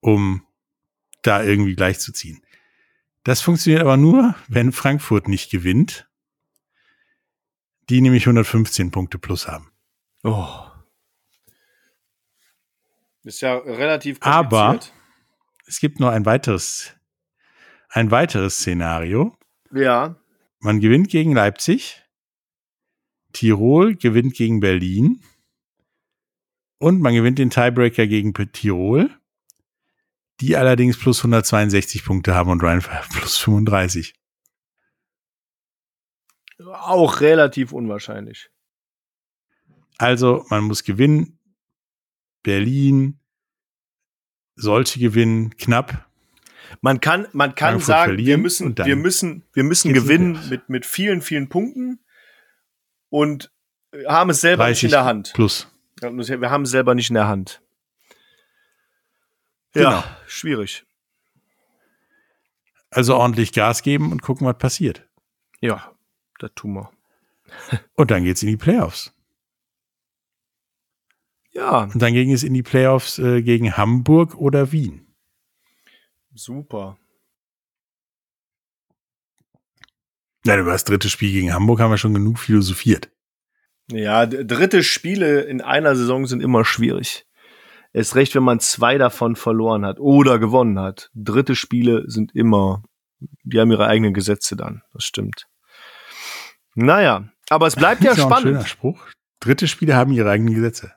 um da irgendwie gleich zu ziehen. Das funktioniert aber nur, wenn Frankfurt nicht gewinnt, die nämlich 115 Punkte plus haben. Oh. Ist ja relativ Aber es gibt noch ein weiteres, ein weiteres Szenario. Ja. Man gewinnt gegen Leipzig, Tirol gewinnt gegen Berlin und man gewinnt den Tiebreaker gegen Tirol, die allerdings plus 162 Punkte haben und Rheinfire plus 35. Auch relativ unwahrscheinlich. Also man muss gewinnen. Berlin sollte gewinnen, knapp. Man kann, man kann Frankfurt sagen, wir müssen, wir müssen, wir müssen gewinnen mit, mit vielen, vielen Punkten und haben es selber nicht in 30 der Hand. plus. Wir haben es selber nicht in der Hand. Genau. Ja, schwierig. Also ordentlich Gas geben und gucken, was passiert. Ja, das tun wir. Und dann geht's in die Playoffs. Ja, Und dann ging es in die Playoffs äh, gegen Hamburg oder Wien. super. Nein, über das dritte Spiel gegen Hamburg haben wir schon genug philosophiert. Ja, dritte Spiele in einer Saison sind immer schwierig. Erst recht, wenn man zwei davon verloren hat oder gewonnen hat. Dritte Spiele sind immer, die haben ihre eigenen Gesetze dann. Das stimmt. Naja, aber es bleibt ja ist auch ein schöner spannend. Spruch. Dritte Spiele haben ihre eigenen Gesetze.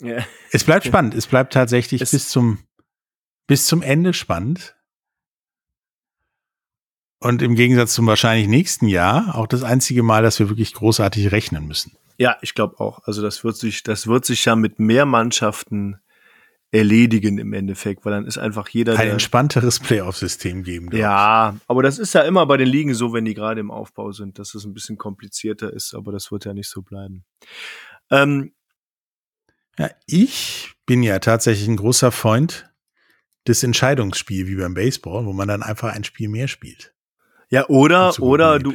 Ja. Es bleibt spannend. Es bleibt tatsächlich Es- bis zum, bis zum Ende spannend. Und im Gegensatz zum wahrscheinlich nächsten Jahr auch das einzige Mal, dass wir wirklich großartig rechnen müssen. Ja, ich glaube auch. Also das wird sich, das wird sich ja mit mehr Mannschaften erledigen im Endeffekt, weil dann ist einfach jeder. Ein entspannteres Playoff-System geben. ich. ja, aber das ist ja immer bei den Ligen so, wenn die gerade im Aufbau sind, dass es ein bisschen komplizierter ist, aber das wird ja nicht so bleiben. Ähm, Ja, ich bin ja tatsächlich ein großer Freund des Entscheidungsspiels wie beim Baseball, wo man dann einfach ein Spiel mehr spielt. ja, oder, oder du,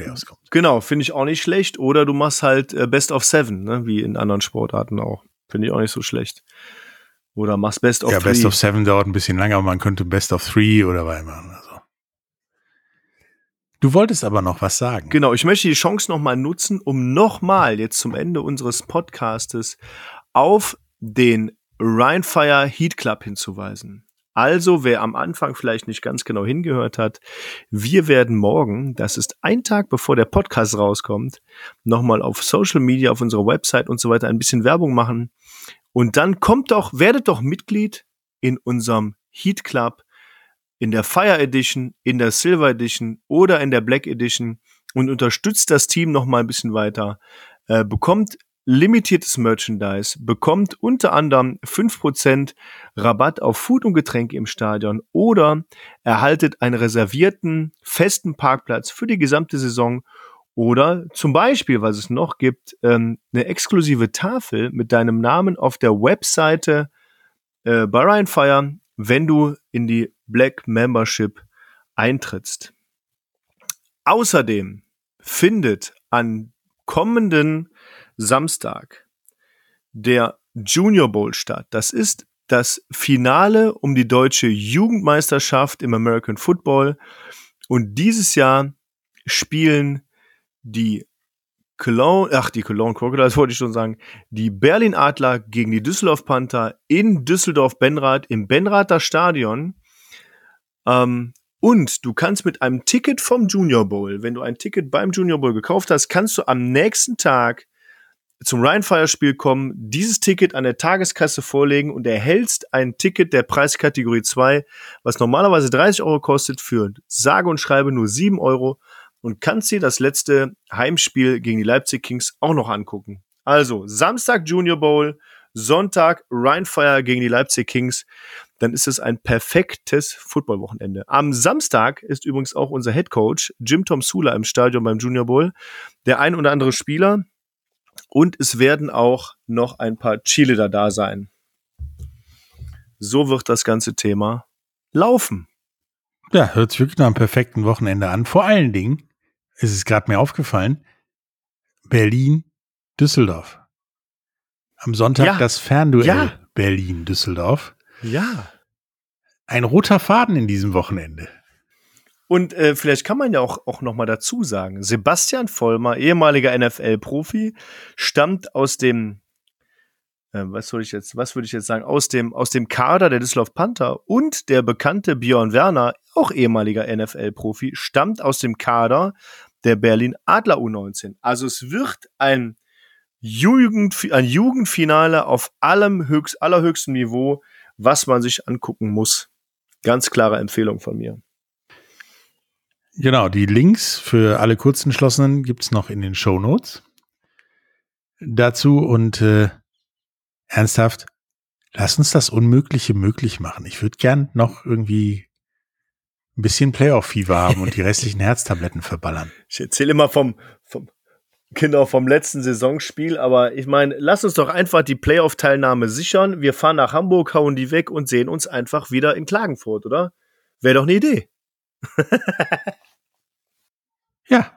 genau, finde ich auch nicht schlecht, oder du machst halt äh, Best of Seven, ne, wie in anderen Sportarten auch. Finde ich auch nicht so schlecht. Oder machst Best of ja, Three. Best of Seven dauert ein bisschen länger, aber man könnte Best of Three oder was machen. Also. Du wolltest aber noch was sagen. Genau, ich möchte die Chance nochmal nutzen, um nochmal jetzt zum Ende unseres Podcastes auf den Rheinfire Heat Club hinzuweisen. Also, wer am Anfang vielleicht nicht ganz genau hingehört hat, wir werden morgen, das ist ein Tag bevor der Podcast rauskommt, nochmal auf Social Media, auf unserer Website und so weiter ein bisschen Werbung machen. Und dann kommt doch, werdet doch Mitglied in unserem Heat Club, in der Fire Edition, in der Silver Edition oder in der Black Edition und unterstützt das Team noch mal ein bisschen weiter. Äh, bekommt limitiertes Merchandise, bekommt unter anderem 5% Rabatt auf Food und Getränke im Stadion oder erhaltet einen reservierten festen Parkplatz für die gesamte Saison oder zum Beispiel, was es noch gibt, ähm, eine exklusive Tafel mit deinem Namen auf der Webseite äh, bei Ryan Fire, wenn du in die Black Membership eintrittst. Außerdem findet an kommenden Samstag der Junior Bowl statt. Das ist das Finale um die deutsche Jugendmeisterschaft im American Football. Und dieses Jahr spielen die Cologne, ach, die Cologne Crocodiles wollte ich schon sagen, die Berlin Adler gegen die Düsseldorf Panther in Düsseldorf-Benrath im Benrather Stadion. Ähm, und du kannst mit einem Ticket vom Junior Bowl, wenn du ein Ticket beim Junior Bowl gekauft hast, kannst du am nächsten Tag zum Rheinfire-Spiel kommen, dieses Ticket an der Tageskasse vorlegen und erhältst ein Ticket der Preiskategorie 2, was normalerweise 30 Euro kostet, für sage und schreibe nur 7 Euro und kannst dir das letzte Heimspiel gegen die Leipzig Kings auch noch angucken. Also Samstag Junior Bowl, Sonntag Rheinfire gegen die Leipzig Kings. Dann ist es ein perfektes Footballwochenende. Am Samstag ist übrigens auch unser Head Coach Jim Tom Sula im Stadion beim Junior Bowl. Der ein oder andere Spieler, und es werden auch noch ein paar Cheerleader da sein. So wird das ganze Thema laufen. Ja, hört sich wirklich nach einem perfekten Wochenende an. Vor allen Dingen ist es gerade mir aufgefallen, Berlin, Düsseldorf. Am Sonntag ja. das Fernduell ja. Berlin-Düsseldorf. Ja. Ein roter Faden in diesem Wochenende. Und äh, vielleicht kann man ja auch, auch noch mal dazu sagen, Sebastian Vollmer, ehemaliger NFL-Profi, stammt aus dem, äh, was soll ich jetzt, was würde ich jetzt sagen, aus dem, aus dem Kader der Düsseldorf Panther und der bekannte Björn Werner, auch ehemaliger NFL-Profi, stammt aus dem Kader der Berlin Adler U19. Also es wird ein Jugend, ein Jugendfinale auf allem höchst, allerhöchstem Niveau, was man sich angucken muss. Ganz klare Empfehlung von mir. Genau, die Links für alle Kurzentschlossenen gibt's noch in den Show Notes dazu und äh, ernsthaft, lass uns das Unmögliche möglich machen. Ich würde gern noch irgendwie ein bisschen Playoff-Fieber haben und die restlichen Herztabletten verballern. Ich erzähle immer vom, vom, genau, vom letzten Saisonspiel, aber ich meine, lass uns doch einfach die Playoff-Teilnahme sichern. Wir fahren nach Hamburg, hauen die weg und sehen uns einfach wieder in Klagenfurt, oder? Wäre doch eine Idee. ja.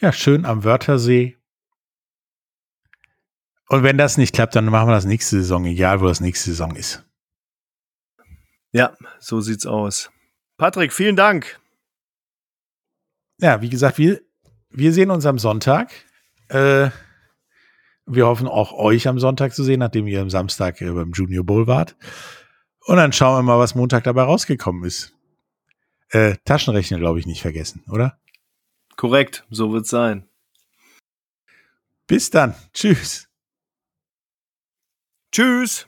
Ja, schön am Wörthersee. Und wenn das nicht klappt, dann machen wir das nächste Saison, egal wo das nächste Saison ist. Ja, so sieht's aus. Patrick, vielen Dank. Ja, wie gesagt, wir, wir sehen uns am Sonntag. Äh, wir hoffen auch euch am Sonntag zu sehen, nachdem ihr am Samstag äh, beim Junior Bowl wart. Und dann schauen wir mal, was Montag dabei rausgekommen ist. Äh, Taschenrechner, glaube ich, nicht vergessen, oder? Korrekt, so wird's sein. Bis dann. Tschüss. Tschüss.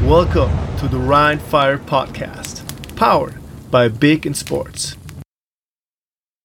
Welcome to the Rhine Fire Podcast, powered by Big in Sports.